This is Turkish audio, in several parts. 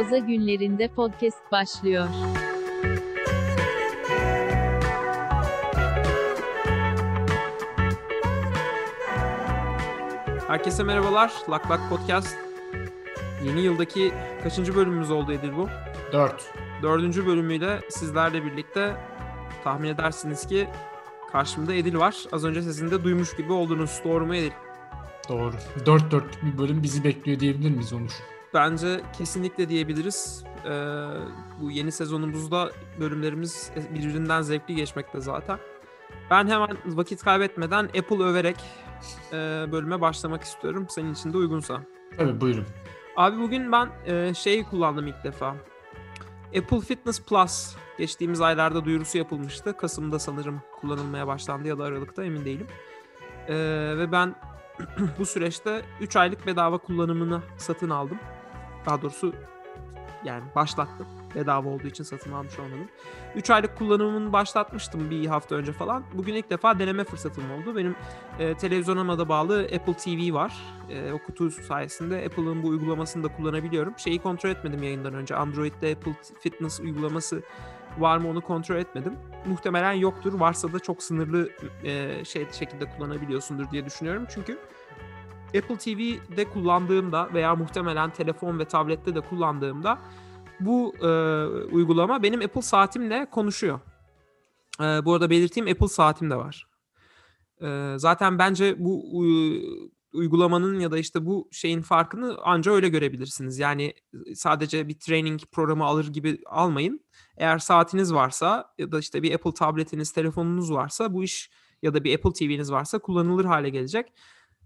Boza günlerinde podcast başlıyor. Herkese merhabalar. Lak Lak Podcast. Yeni yıldaki kaçıncı bölümümüz oldu Edil bu? 4. Dördüncü bölümüyle sizlerle birlikte tahmin edersiniz ki karşımda Edil var. Az önce sesini de duymuş gibi oldunuz. Doğru mu Edil? Doğru. 4 4 bir bölüm bizi bekliyor diyebilir miyiz Onur? Bence kesinlikle diyebiliriz. Ee, bu yeni sezonumuzda bölümlerimiz birbirinden zevkli geçmekte zaten. Ben hemen vakit kaybetmeden Apple överek e, bölüme başlamak istiyorum. Senin için de uygunsa. Tabii buyurun. Abi bugün ben e, şeyi kullandım ilk defa. Apple Fitness Plus geçtiğimiz aylarda duyurusu yapılmıştı. Kasım'da sanırım kullanılmaya başlandı ya da Aralık'ta emin değilim. E, ve ben bu süreçte 3 aylık bedava kullanımını satın aldım. Daha doğrusu yani başlattım. Bedava olduğu için satın almış olmadım. 3 aylık kullanımını başlatmıştım bir hafta önce falan. Bugün ilk defa deneme fırsatım oldu. Benim e, televizyonuma da bağlı Apple TV var. E, o kutu sayesinde Apple'ın bu uygulamasını da kullanabiliyorum. Şeyi kontrol etmedim yayından önce. Android'de Apple Fitness uygulaması var mı onu kontrol etmedim. Muhtemelen yoktur. Varsa da çok sınırlı e, şey şekilde kullanabiliyorsundur diye düşünüyorum. Çünkü Apple TV'de kullandığımda veya muhtemelen telefon ve tablette de kullandığımda bu e, uygulama benim Apple saatimle konuşuyor. E, bu arada belirteyim Apple saatim de var. E, zaten bence bu u, uygulamanın ya da işte bu şeyin farkını anca öyle görebilirsiniz. Yani sadece bir training programı alır gibi almayın. Eğer saatiniz varsa ya da işte bir Apple tabletiniz, telefonunuz varsa bu iş ya da bir Apple TV'niz varsa kullanılır hale gelecek.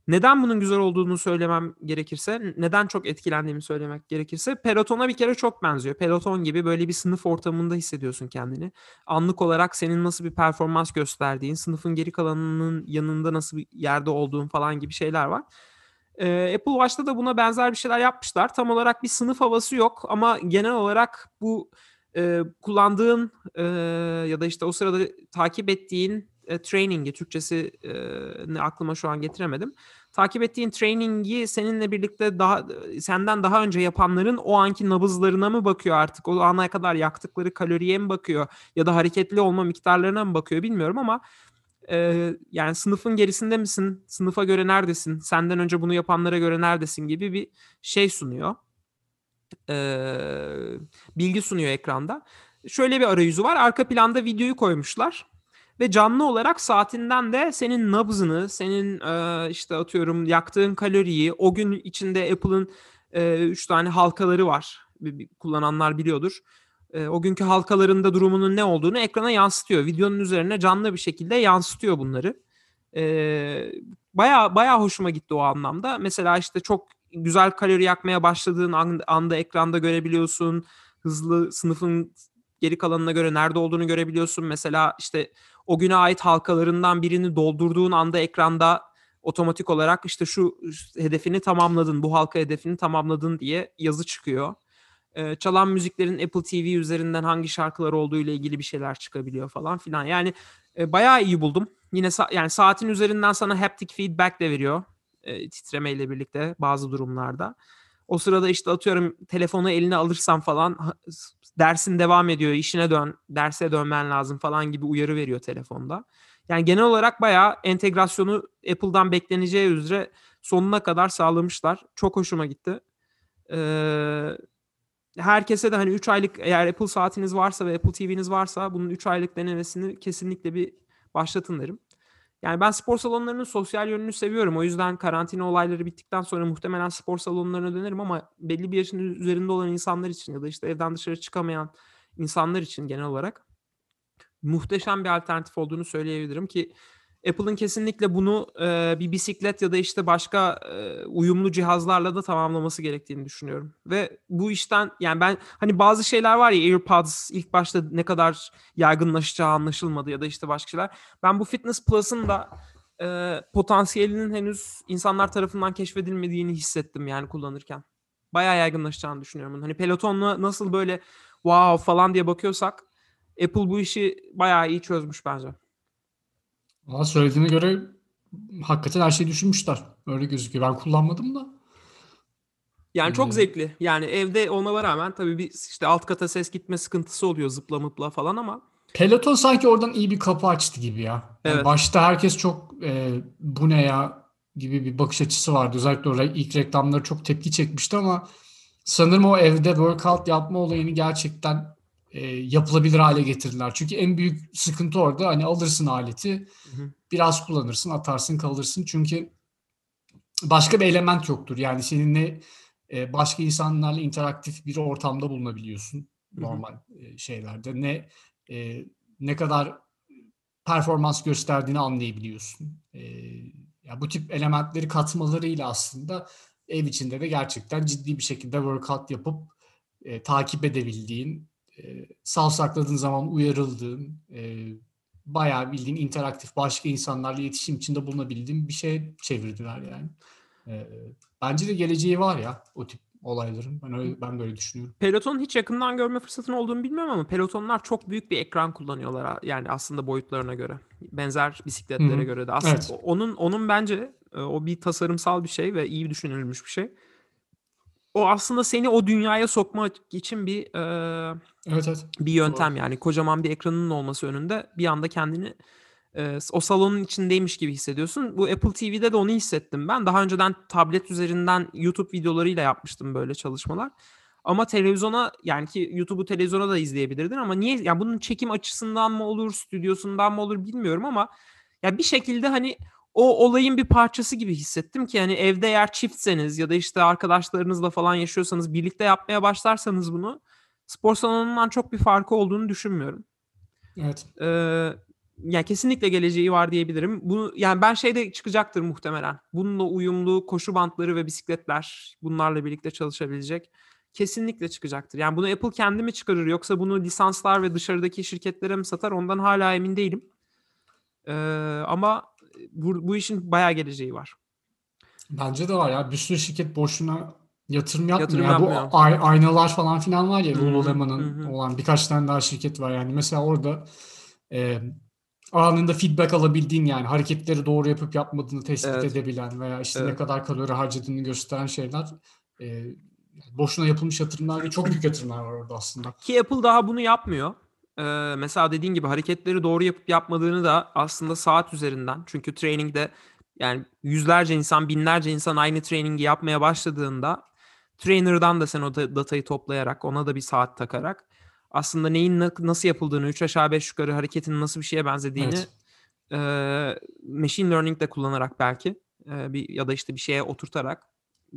Neden bunun güzel olduğunu söylemem gerekirse, neden çok etkilendiğimi söylemek gerekirse Peloton'a bir kere çok benziyor. Peloton gibi böyle bir sınıf ortamında hissediyorsun kendini. Anlık olarak senin nasıl bir performans gösterdiğin, sınıfın geri kalanının yanında nasıl bir yerde olduğun falan gibi şeyler var. Ee, Apple Watch'ta da buna benzer bir şeyler yapmışlar. Tam olarak bir sınıf havası yok ama genel olarak bu e, kullandığın e, ya da işte o sırada takip ettiğin e, training'i, Türkçesi e, aklıma şu an getiremedim. Takip ettiğin training'i seninle birlikte daha senden daha önce yapanların o anki nabızlarına mı bakıyor artık? O ana kadar yaktıkları kaloriye mi bakıyor? Ya da hareketli olma miktarlarına mı bakıyor bilmiyorum ama e, yani sınıfın gerisinde misin? Sınıfa göre neredesin? Senden önce bunu yapanlara göre neredesin gibi bir şey sunuyor. E, bilgi sunuyor ekranda. Şöyle bir arayüzü var. Arka planda videoyu koymuşlar ve canlı olarak saatinden de senin nabzını, senin e, işte atıyorum yaktığın kaloriyi, o gün içinde Apple'ın 3 e, tane halkaları var. Kullananlar biliyordur. E, o günkü halkalarında durumunun ne olduğunu ekrana yansıtıyor. Videonun üzerine canlı bir şekilde yansıtıyor bunları. E, baya baya hoşuma gitti o anlamda. Mesela işte çok güzel kalori yakmaya başladığın anda ekranda görebiliyorsun. Hızlı sınıfın geri kalanına göre nerede olduğunu görebiliyorsun. Mesela işte o güne ait halkalarından birini doldurduğun anda ekranda otomatik olarak işte şu hedefini tamamladın, bu halka hedefini tamamladın diye yazı çıkıyor. Ee, çalan müziklerin Apple TV üzerinden hangi şarkılar olduğu ile ilgili bir şeyler çıkabiliyor falan filan. Yani e, bayağı iyi buldum. Yine sa- yani saatin üzerinden sana haptic feedback de veriyor. E, titremeyle birlikte bazı durumlarda. O sırada işte atıyorum telefonu eline alırsam falan dersin devam ediyor, işine dön, derse dönmen lazım falan gibi uyarı veriyor telefonda. Yani genel olarak bayağı entegrasyonu Apple'dan bekleneceği üzere sonuna kadar sağlamışlar. Çok hoşuma gitti. Ee, herkese de hani 3 aylık eğer Apple saatiniz varsa ve Apple TV'niz varsa bunun 3 aylık denemesini kesinlikle bir başlatın derim. Yani ben spor salonlarının sosyal yönünü seviyorum. O yüzden karantina olayları bittikten sonra muhtemelen spor salonlarına dönerim ama belli bir yaşın üzerinde olan insanlar için ya da işte evden dışarı çıkamayan insanlar için genel olarak muhteşem bir alternatif olduğunu söyleyebilirim ki Apple'ın kesinlikle bunu e, bir bisiklet ya da işte başka e, uyumlu cihazlarla da tamamlaması gerektiğini düşünüyorum. Ve bu işten yani ben hani bazı şeyler var ya AirPods ilk başta ne kadar yaygınlaşacağı anlaşılmadı ya da işte başka şeyler. Ben bu Fitness Plus'ın da e, potansiyelinin henüz insanlar tarafından keşfedilmediğini hissettim yani kullanırken. Bayağı yaygınlaşacağını düşünüyorum. Hani Peloton'la nasıl böyle wow falan diye bakıyorsak Apple bu işi bayağı iyi çözmüş bence. Valla söylediğine göre hakikaten her şeyi düşünmüşler. Öyle gözüküyor. Ben kullanmadım da. Yani çok Hmm. zevkli. Yani evde olmama rağmen tabii bir işte alt kata ses gitme sıkıntısı oluyor zıpla mıpla falan ama Peloton sanki oradan iyi bir kapı açtı gibi ya. Yani Evet. Başta herkes çok e, bu ne ya gibi bir bakış açısı vardı. Özellikle o re- ilk reklamları çok tepki çekmişti ama sanırım o evde workout yapma olayını gerçekten e, yapılabilir hale getirdiler. Çünkü en büyük sıkıntı orada hani alırsın aleti, Hı hı. biraz kullanırsın, atarsın, kalırsın. Çünkü başka bir element yoktur. Yani seninle e, başka insanlarla interaktif bir ortamda bulunabiliyorsun normal e, şeylerde. Ne e, ne kadar performans gösterdiğini anlayabiliyorsun. E, ya bu tip elementleri katmalarıyla aslında ev içinde de gerçekten ciddi bir şekilde workout yapıp e, takip edebildiğin, e, savsakladığın zaman uyarıldığın, e, bayağı bildiğin interaktif başka insanlarla iletişim içinde bulunabildiğin bir şey çevirdiler yani. E, bence de geleceği var ya o tip olayların. Ben öyle, ben böyle düşünüyorum. Peloton'u hiç yakından görme fırsatın olduğunu bilmiyorum ama Pelotonlar çok büyük bir ekran kullanıyorlar yani aslında boyutlarına göre. Benzer bisikletlere Hı hı. göre de. Aslında Evet. onun onun bence e, o bir tasarımsal bir şey ve iyi düşünülmüş bir şey. O aslında seni o dünyaya sokmak için bir e, Evet evet. bir yöntem yani kocaman bir ekranın olması önünde bir anda kendini e, o salonun içindeymiş gibi hissediyorsun. Bu Apple TV'de de onu hissettim ben. Daha önceden tablet üzerinden YouTube videolarıyla yapmıştım böyle çalışmalar. Ama televizyona yani ki YouTube'u televizyona da izleyebilirdin ama niye ya bunun çekim açısından mı olur, stüdyosundan mı olur bilmiyorum ama ya bir şekilde hani o olayın bir parçası gibi hissettim ki hani evde eğer çiftseniz ya da işte arkadaşlarınızla falan yaşıyorsanız birlikte yapmaya başlarsanız bunu spor salonundan çok bir farkı olduğunu düşünmüyorum. Evet. Ee, yani kesinlikle geleceği var diyebilirim. Bunu yani ben şeyde çıkacaktır muhtemelen. Bununla uyumlu koşu bantları ve bisikletler bunlarla birlikte çalışabilecek. Kesinlikle çıkacaktır. Yani bunu Apple kendi mi çıkarır yoksa bunu lisanslar ve dışarıdaki şirketlere mi satar ondan hala emin değilim. Ee, ama bu, bu işin bayağı geleceği var. Bence de var ya. Bir sürü şirket boşuna yatırım yapmıyor. Yatırım Ya bu ay- aynalar falan filan var ya hı. olan birkaç tane daha şirket var yani. Mesela orada e, anında feedback alabildiğin yani hareketleri doğru yapıp yapmadığını tespit Evet. edebilen veya işte ne Evet. kadar kalori harcadığını gösteren şeyler e, boşuna yapılmış yatırımlar değil, çok büyük yatırımlar var orada aslında. Ki Apple daha bunu yapmıyor. Ee, mesela dediğin gibi hareketleri doğru yapıp yapmadığını da aslında saat üzerinden. Çünkü trainingde yani yüzlerce insan, binlerce insan aynı trainingi yapmaya başladığında trainer'dan da sen o da- datayı toplayarak, ona da bir saat takarak aslında neyin na- nasıl yapıldığını, 3 aşağı 5 yukarı hareketin nasıl bir şeye benzediğini Evet. e, machine learning de kullanarak belki e, bir ya da işte bir şeye oturtarak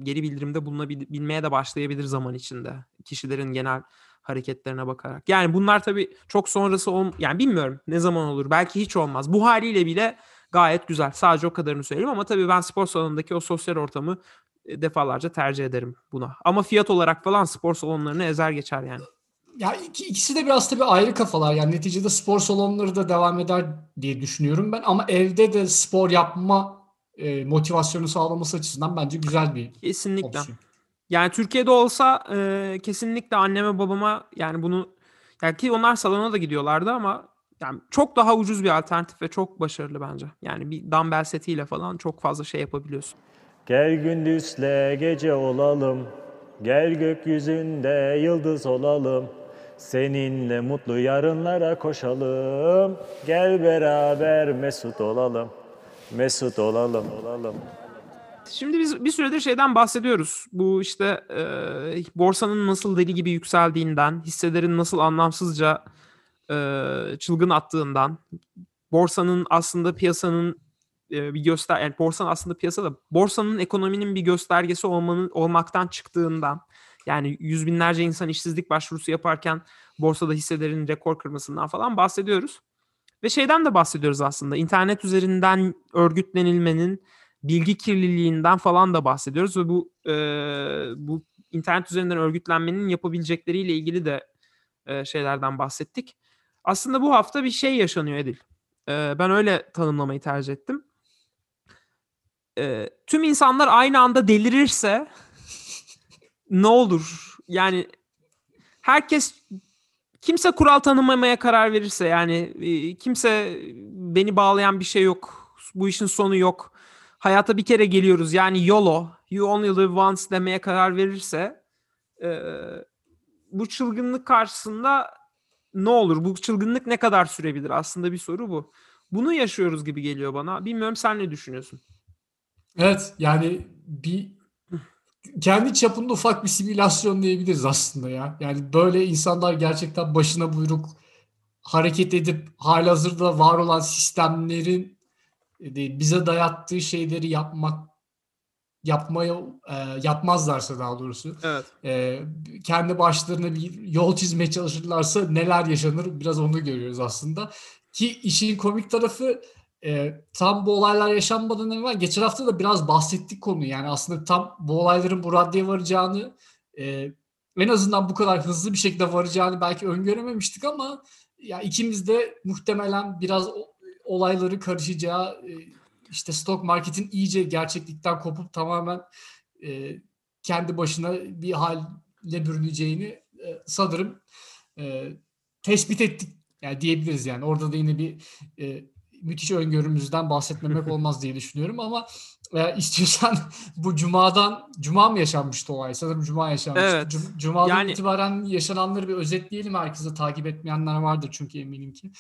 geri bildirimde bulunabilmeye de başlayabilir zaman içinde. Kişilerin genel hareketlerine bakarak. Yani bunlar tabii çok sonrası ol yani bilmiyorum ne zaman olur. Belki hiç olmaz. Bu haliyle bile gayet güzel. Sadece o kadarını söyleyeyim ama tabii ben spor salonundaki o sosyal ortamı e, defalarca tercih ederim buna. Ama fiyat olarak falan spor salonlarını ezer geçer yani. Ya iki, ikisi de biraz tabii ayrı kafalar. Yani neticede spor salonları da devam eder diye düşünüyorum ben. Ama evde de spor yapma e, motivasyonu sağlaması açısından bence güzel bir Kesinlikle. opsiyon. Yani Türkiye'de olsa e, kesinlikle anneme babama yani bunu yani ki onlar salona da gidiyorlardı ama yani çok daha ucuz bir alternatif ve çok başarılı bence. Yani bir dumbbell setiyle falan çok fazla şey yapabiliyorsun. Gel gündüzle gece olalım. Gel gökyüzünde yıldız olalım. Seninle mutlu yarınlara koşalım. Gel beraber mesut olalım. Mesut olalım, olalım. Şimdi biz bir süredir şeyden bahsediyoruz. Bu işte e, borsanın nasıl deli gibi yükseldiğinden, hisselerin nasıl anlamsızca e, çılgın attığından, borsanın aslında piyasanın e, bir göster yani borsanın aslında piyasada borsanın ekonominin bir göstergesi olmanın olmaktan çıktığından yani yüz binlerce insan işsizlik başvurusu yaparken borsada hisselerin rekor kırmasından falan bahsediyoruz. Ve şeyden de bahsediyoruz aslında. internet üzerinden örgütlenilmenin bilgi kirliliğinden falan da bahsediyoruz ve bu e, bu internet üzerinden örgütlenmenin yapabilecekleriyle ilgili de e, şeylerden bahsettik. Aslında bu hafta bir şey yaşanıyor Edil. E, ben öyle tanımlamayı tercih ettim. E, tüm insanlar aynı anda delirirse ne olur? Yani herkes kimse kural tanımamaya karar verirse yani e, kimse beni bağlayan bir şey yok. Bu işin sonu yok hayata bir kere geliyoruz yani YOLO, you only live once demeye karar verirse e, bu çılgınlık karşısında ne olur? Bu çılgınlık ne kadar sürebilir? Aslında bir soru bu. Bunu yaşıyoruz gibi geliyor bana. Bilmiyorum sen ne düşünüyorsun? Evet yani bir kendi çapında ufak bir simülasyon diyebiliriz aslında ya. Yani böyle insanlar gerçekten başına buyruk hareket edip halihazırda var olan sistemlerin bize dayattığı şeyleri yapmak yapmaya e, yapmazlarsa daha doğrusu Evet. e, kendi başlarına bir yol çizmeye çalışırlarsa neler yaşanır biraz onu görüyoruz aslında. Ki işin komik tarafı e, tam bu olaylar yaşanmadan evvel geçen hafta da biraz bahsettik konu yani aslında tam bu olayların bu raddeye varacağını e, en azından bu kadar hızlı bir şekilde varacağını belki öngörememiştik ama ya ikimiz de muhtemelen biraz o- olayları karışacağı e, işte stock marketin iyice gerçeklikten kopup tamamen e, kendi başına bir halle bürüneceğini e, sanırım e, tespit ettik yani diyebiliriz yani orada da yine bir e, müthiş öngörümüzden bahsetmemek olmaz diye düşünüyorum ama e, istiyorsan bu cumadan cuma mı yaşanmıştı olay sanırım cuma yaşanmıştı. Evet. Cum- Cumadan Yani- itibaren yaşananları bir özetleyelim herkese takip etmeyenler vardır çünkü eminim ki.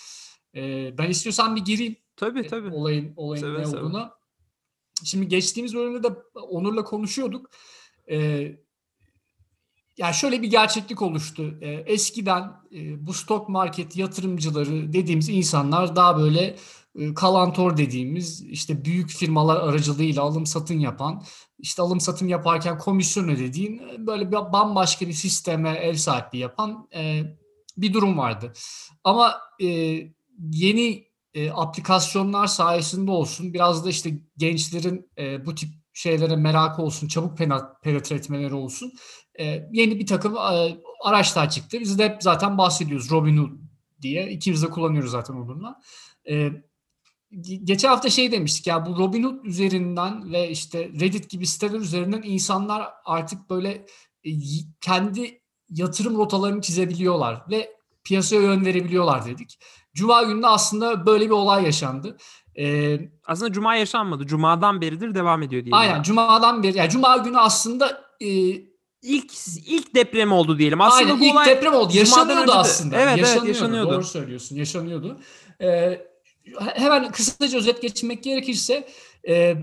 E, ben istiyorsan bir gireyim Tabii e, tabii. olayın olayın Seve ne seve. olduğuna. Şimdi geçtiğimiz bölümde de Onur'la konuşuyorduk. Ee, yani şöyle bir gerçeklik oluştu. Ee, eskiden e, bu stok market yatırımcıları dediğimiz insanlar daha böyle e, kalantor dediğimiz işte büyük firmalar aracılığıyla alım satım yapan, işte alım satım yaparken komisyon ödediğin e, böyle bir bambaşka bir sisteme ev sahipliği yapan e, bir durum vardı. Ama e, yeni e, aplikasyonlar sayesinde olsun biraz da işte gençlerin e, bu tip şeylere merakı olsun, çabuk penetre etmeleri olsun. E, yeni bir takım e, araçlar çıktı. Biz de hep zaten bahsediyoruz Robinhood diye. İkimiz de kullanıyoruz zaten Onur'la. E, ge- geçen hafta şey demiştik ya bu Robinhood üzerinden ve işte Reddit gibi siteler üzerinden insanlar artık böyle e, kendi yatırım rotalarını çizebiliyorlar ve piyasaya yön verebiliyorlar dedik. Cuma günü aslında böyle bir olay yaşandı. Ee, Aslında cuma yaşanmadı. Cumadan beridir devam ediyor diyelim. aynen Cuma'dan beri, yani Cuma günü aslında e, İlk ilk deprem oldu diyelim. Aslında aynen bu ilk olay deprem oldu. Yaşanıyordu aslında. Evet, evet, yaşanıyordu. yaşanıyordu. Doğru söylüyorsun. Yaşanıyordu. Ee, hemen kısaca özet geçmek gerekirse e,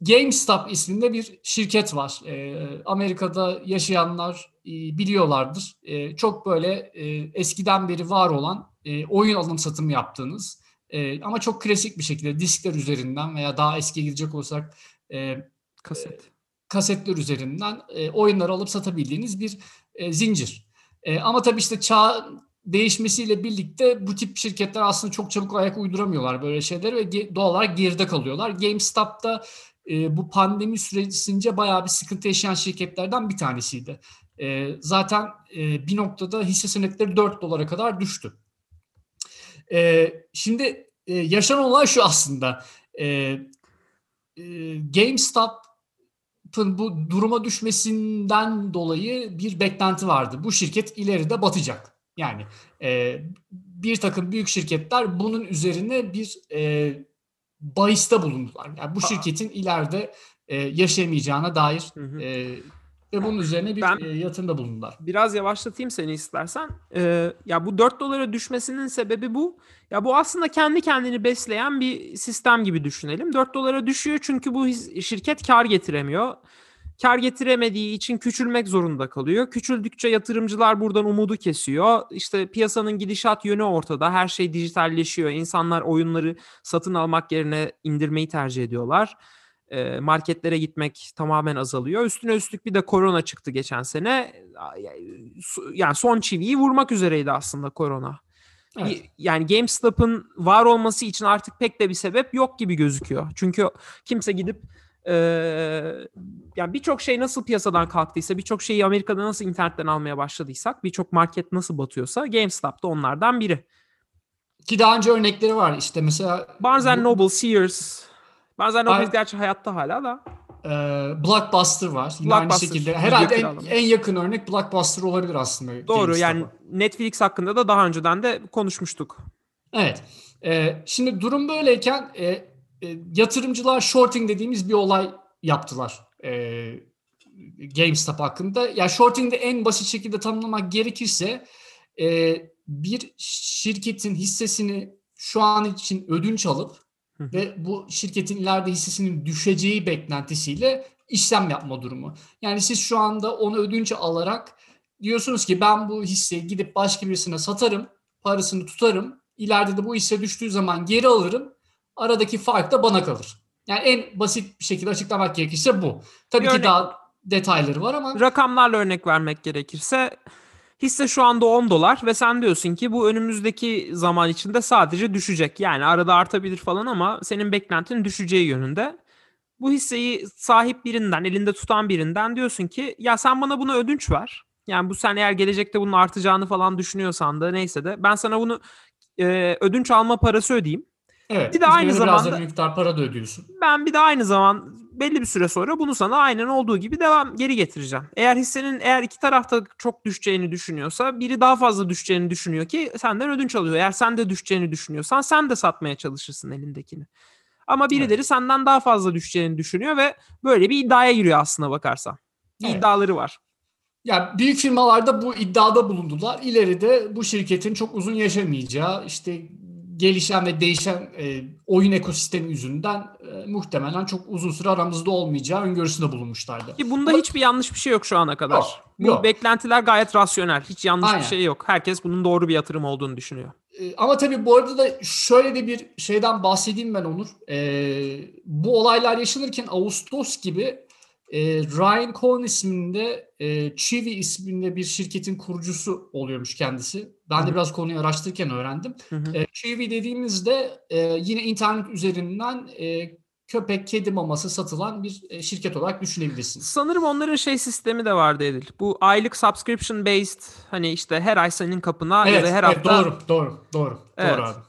GameStop isminde bir şirket var. E, Amerika'da yaşayanlar e, biliyorlardır. E, çok böyle e, eskiden beri var olan e, oyun alım satım yaptığınız e, ama çok klasik bir şekilde diskler üzerinden veya daha eskiye gidecek olsak e, kaset. kasetler üzerinden e, oyunları alıp satabildiğiniz bir e, zincir. E, ama tabii işte çağ değişmesiyle birlikte bu tip şirketler aslında çok çabuk ayak uyduramıyorlar böyle şeyler ve doğal olarak geride kalıyorlar. GameStop'ta e, bu pandemi süresince bayağı bir sıkıntı yaşayan şirketlerden bir tanesiydi. E, zaten e, bir noktada hisse senetleri 4 dolara kadar düştü. E, şimdi e, yaşanan olay şu aslında. E, e, GameStop bu duruma düşmesinden dolayı bir beklenti vardı. Bu şirket ileride batacak. Yani e, bir takım büyük şirketler bunun üzerine bir e, bahiste bulundular. Yani bu şirketin ileride e, yaşayamayacağına dair Hı hı. e, ve bunun üzerine bir Ben- e, yatırımda bulundular. Biraz yavaşlatayım seni istersen. Ee, ya bu 4 dolara düşmesinin sebebi bu. Ya bu aslında kendi kendini besleyen bir sistem gibi düşünelim. 4 dolara düşüyor çünkü bu şirket kar getiremiyor. Kar getiremediği için küçülmek zorunda kalıyor. Küçüldükçe yatırımcılar buradan umudu kesiyor. İşte piyasanın gidişat yönü ortada. Her şey dijitalleşiyor. İnsanlar oyunları satın almak yerine indirmeyi tercih ediyorlar. Marketlere gitmek tamamen azalıyor. Üstüne üstlük bir de korona çıktı geçen sene. Yani son çiviyi vurmak üzereydi aslında korona. Evet. Yani GameStop'ın var olması için artık pek de bir sebep yok gibi gözüküyor. Çünkü kimse gidip eee, yani birçok şey nasıl piyasadan kalktıysa, birçok şeyi Amerika'da nasıl internetten almaya başladıysak, birçok market nasıl batıyorsa GameStop da onlardan biri. Ki daha önce örnekleri var. İşte mesela Barnes Noble, Sears. Noble Ay- gerçi hayatta hala da. e, Blockbuster var. Yine aynı Blockbuster, şekilde. video Herhalde en, en yakın örnek Blockbuster olabilir aslında. Doğru yani Netflix hakkında da daha önceden de konuşmuştuk. Evet. Ee, şimdi durum böyleyken e, e, yatırımcılar shorting dediğimiz bir olay yaptılar. E, GameStop hakkında. Ya yani shorting'de en basit şekilde tanımlamak gerekirse e, bir şirketin hissesini şu an için ödünç alıp. Ve bu şirketin ileride hissesinin düşeceği beklentisiyle işlem yapma durumu. Yani siz şu anda onu ödünç alarak diyorsunuz ki ben bu hisseyi gidip başka birisine satarım, parasını tutarım. İleride de bu hisse düştüğü zaman geri alırım. Aradaki fark da bana kalır. Yani en basit bir şekilde açıklamak gerekirse bu. Tabii Bir ki örnek- daha detayları var ama Rakamlarla örnek vermek gerekirse hisse şu anda 10 dolar ve sen diyorsun ki bu önümüzdeki zaman içinde sadece düşecek. Yani arada artabilir falan ama senin beklentin düşeceği yönünde. Bu hisseyi sahip birinden, elinde tutan birinden diyorsun ki ya sen bana bunu ödünç ver. Yani bu sen eğer gelecekte bunun artacağını falan düşünüyorsan da neyse de ben sana bunu e, ödünç alma parası ödeyeyim. evet. Bir de aynı zamanda- miktar para da ödüyorsun. Ben bir de aynı zaman belli bir süre sonra bunu sana aynen olduğu gibi devam geri getireceğim. Eğer hissenin eğer iki tarafta çok düşeceğini düşünüyorsa biri daha fazla düşeceğini düşünüyor ki senden ödünç alıyor. Eğer sen de düşeceğini düşünüyorsan sen de satmaya çalışırsın elindekini. Ama birileri senden daha fazla düşeceğini düşünüyor ve böyle bir iddiaya giriyor aslına bakarsan. Evet. iddiaları var. Ya büyük firmalarda bu iddiada bulundular. İleride bu şirketin çok uzun yaşamayacağı, işte gelişen ve değişen e, oyun ekosistemi yüzünden e, muhtemelen çok uzun süre aramızda olmayacağı öngörüsünde bulunmuşlardı. Ki bunda hiçbir yanlış bir şey yok şu ana kadar. Yok, Bu yok. beklentiler gayet rasyonel. Hiç yanlış Aynen. bir şey yok. Herkes bunun doğru bir yatırım olduğunu düşünüyor. E, Ama tabii bu arada da şöyle de bir şeyden bahsedeyim ben Onur. E, bu olaylar yaşanırken Ağustos gibi e, Ryan Cohen isminde e, Chivi isminde bir şirketin kurucusu oluyormuş kendisi. Ben Hı de biraz konuyu araştırırken öğrendim. Hı hı. E, Chewy dediğimizde e, yine internet üzerinden e, köpek kedi maması satılan bir e, şirket olarak düşünebilirsiniz. Sanırım onların şey sistemi de vardı Edil. Bu aylık subscription based hani işte her ay senin kapına ya Evet, da her evet, hafta. doğru, doğru, doğru, Evet. doğru abi.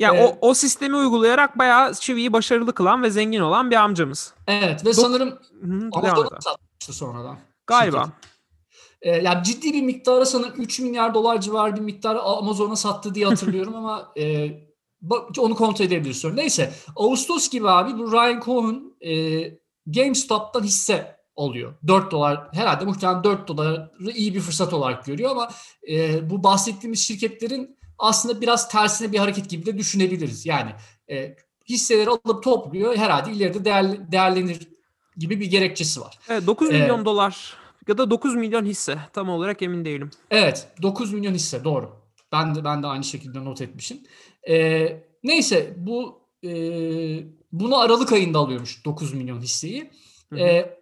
Ya Ee, o, o sistemi uygulayarak bayağı çiviyi başarılı kılan ve zengin olan bir amcamız. Evet ve sanırım devam Amazon'a et. satmıştı sonradan. Galiba. şirket. E, yani ciddi bir miktara sanırım 3 milyar dolar civarı bir miktarı Amazon'a sattı diye hatırlıyorum ama e, onu kontrol edebiliriz sonra. Neyse Ağustos gibi abi bu Ryan Cohen e, GameStop'tan hisse alıyor. 4 dolar herhalde muhtemelen 4 doları iyi bir fırsat olarak görüyor ama e, bu bahsettiğimiz şirketlerin aslında biraz tersine bir hareket gibi de düşünebiliriz. Yani e, hisseleri alıp topluyor herhalde ileride değerli, değerlenir gibi bir gerekçesi var. Evet, 9 Ee, milyon dolar ya da 9 milyon hisse tam olarak emin değilim. Evet 9 milyon hisse doğru. Ben de ben de aynı şekilde not etmişim. Ee, neyse bu e, bunu Aralık ayında alıyormuş 9 milyon hisseyi. Ee, e,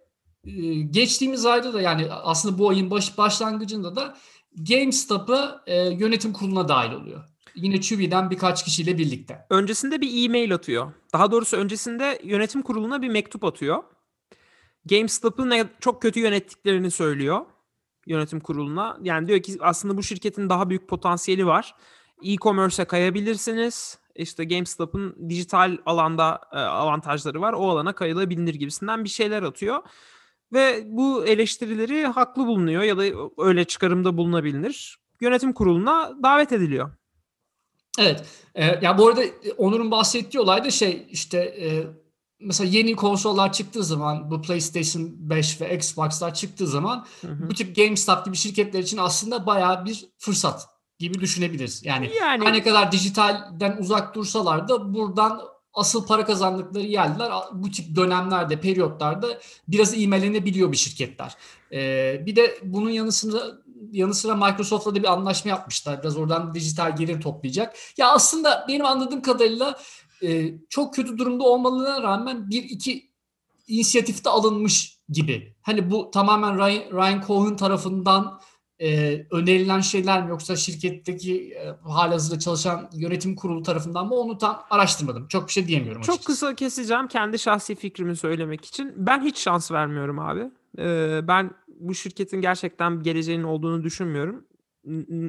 geçtiğimiz ayda da yani aslında bu ayın baş, başlangıcında da GameStop'a e, yönetim kuruluna dahil oluyor. Yine Chewy'den birkaç kişiyle birlikte. Öncesinde bir e-mail atıyor. Daha doğrusu öncesinde yönetim kuruluna bir mektup atıyor. GameStop'ı ne çok kötü yönettiklerini söylüyor yönetim kuruluna. Yani diyor ki aslında bu şirketin daha büyük potansiyeli var. E-commerce'e kayabilirsiniz. İşte GameStop'ın dijital alanda e, avantajları var. O alana kayılabilir gibisinden bir şeyler atıyor. Ve bu eleştirileri haklı bulunuyor ya da öyle çıkarımda bulunabilir. Yönetim kuruluna davet ediliyor. Evet. E, ya bu arada e, Onur'un bahsettiği olay da şey işte e, mesela yeni konsollar çıktığı zaman bu PlayStation 5 ve Xbox'lar çıktığı zaman Hı hı. bu tip GameStop gibi şirketler için aslında bayağı bir fırsat gibi düşünebiliriz. Yani Yani ne kadar dijitalden uzak dursalar da buradan asıl para kazandıkları yerler bu tip dönemlerde, periyotlarda biraz ivmelenebiliyor bir şirketler. Ee, bir de bunun yanı sıra, yanı sıra Microsoft'la da bir anlaşma yapmışlar. Biraz oradan dijital gelir toplayacak. Ya aslında benim anladığım kadarıyla e, çok kötü durumda olmalarına rağmen bir iki inisiyatifte alınmış gibi. Hani bu tamamen Ryan Cohen tarafından e, önerilen şeyler mi yoksa şirketteki e, halihazırda çalışan yönetim kurulu tarafından mı onu tam araştırmadım. Çok bir şey diyemiyorum Çok açıkçası. kısa keseceğim kendi şahsi fikrimi söylemek için. Ben hiç şans vermiyorum abi. Ee, ben bu şirketin gerçekten geleceğinin olduğunu düşünmüyorum.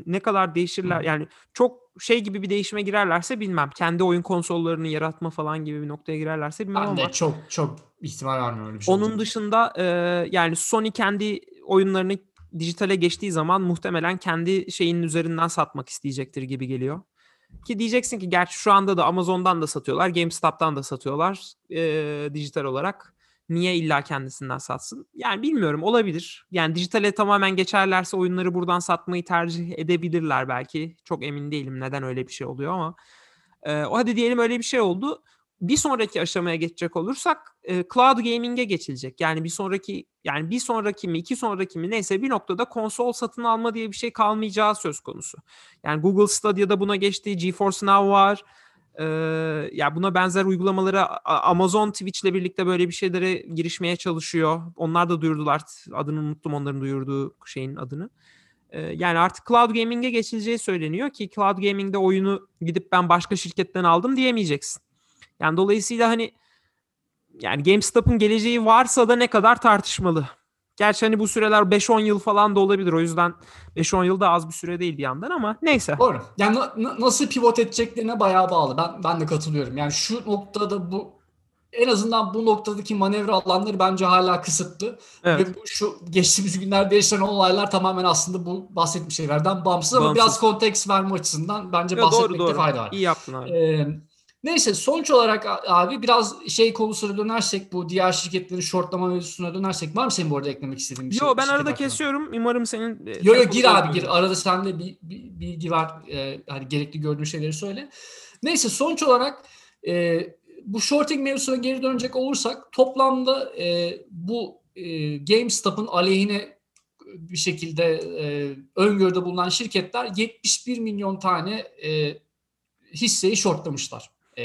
Ne kadar değişirler yani çok şey gibi bir değişime girerlerse bilmem. Kendi oyun konsollarını yaratma falan gibi bir noktaya girerlerse bilmem Ben ama de çok çok ihtimal vermiyorum öyle bir şey. onun olacağını. dışında e, yani Sony kendi oyunlarını dijitale geçtiği zaman muhtemelen kendi şeyinin üzerinden satmak isteyecektir gibi geliyor. Ki diyeceksin ki gerçi şu anda da Amazon'dan da satıyorlar, GameStop'tan da satıyorlar e, dijital olarak. Niye illa kendisinden satsın? Yani bilmiyorum olabilir. Yani dijitale tamamen geçerlerse oyunları buradan satmayı tercih edebilirler belki. Çok emin değilim neden öyle bir şey oluyor ama. E, o hadi diyelim öyle bir şey oldu. Bir sonraki aşamaya geçecek olursak e, cloud gaming'e geçilecek. Yani bir sonraki yani bir sonraki mi iki sonraki mi neyse bir noktada konsol satın alma diye bir şey kalmayacağı söz konusu. Yani Google Stadia'da buna geçti, GeForce Now var. Ee, ya buna benzer uygulamalara Amazon Twitch ile birlikte böyle bir şeylere girişmeye çalışıyor. Onlar da duyurdular. Adını unuttum onların duyurduğu şeyin adını. Yani artık cloud gaming'e geçileceği söyleniyor ki cloud gaming'de oyunu gidip ben başka şirketten aldım diyemeyeceksin. Yani dolayısıyla hani yani GameStop'un geleceği varsa da ne kadar tartışmalı. Gerçi hani bu süreler 5-10 yıl falan da olabilir. O yüzden 5-10 yıl da az bir süre değil bir yandan ama neyse. Doğru. Yani na- nasıl pivot edeceklerine bayağı bağlı. Ben ben de katılıyorum. Yani şu noktada bu en azından bu noktadaki manevra alanları bence hala kısıtlı. Evet. Ve bu, şu geçtiğimiz günlerde yaşanan olaylar tamamen aslında bu bahsettiğim şeylerden bağımsız ama Bağımsız. biraz konteks verme açısından bence Yo, bahsetmekte doğru doğru. fayda var. İyi yaptın abi. Ee, neyse sonuç olarak abi biraz şey konusuna dönersek bu diğer şirketlerin shortlama mevzusuna dönersek var mı senin bu arada eklemek istediğin bir şey? Yo ben arada hakkında? kesiyorum. Umarım senin... e, Yo yo telefonu gir abi gir. Arada sende bir, bir bilgi var. Ee, hani gerekli gördüğün şeyleri söyle. Neyse sonuç olarak e, bu shorting mevzusuna geri dönecek olursak toplamda e, bu e, GameStop'un aleyhine bir şekilde e, öngörüde bulunan şirketler 71 milyon tane e, hisseyi shortlamışlar. E,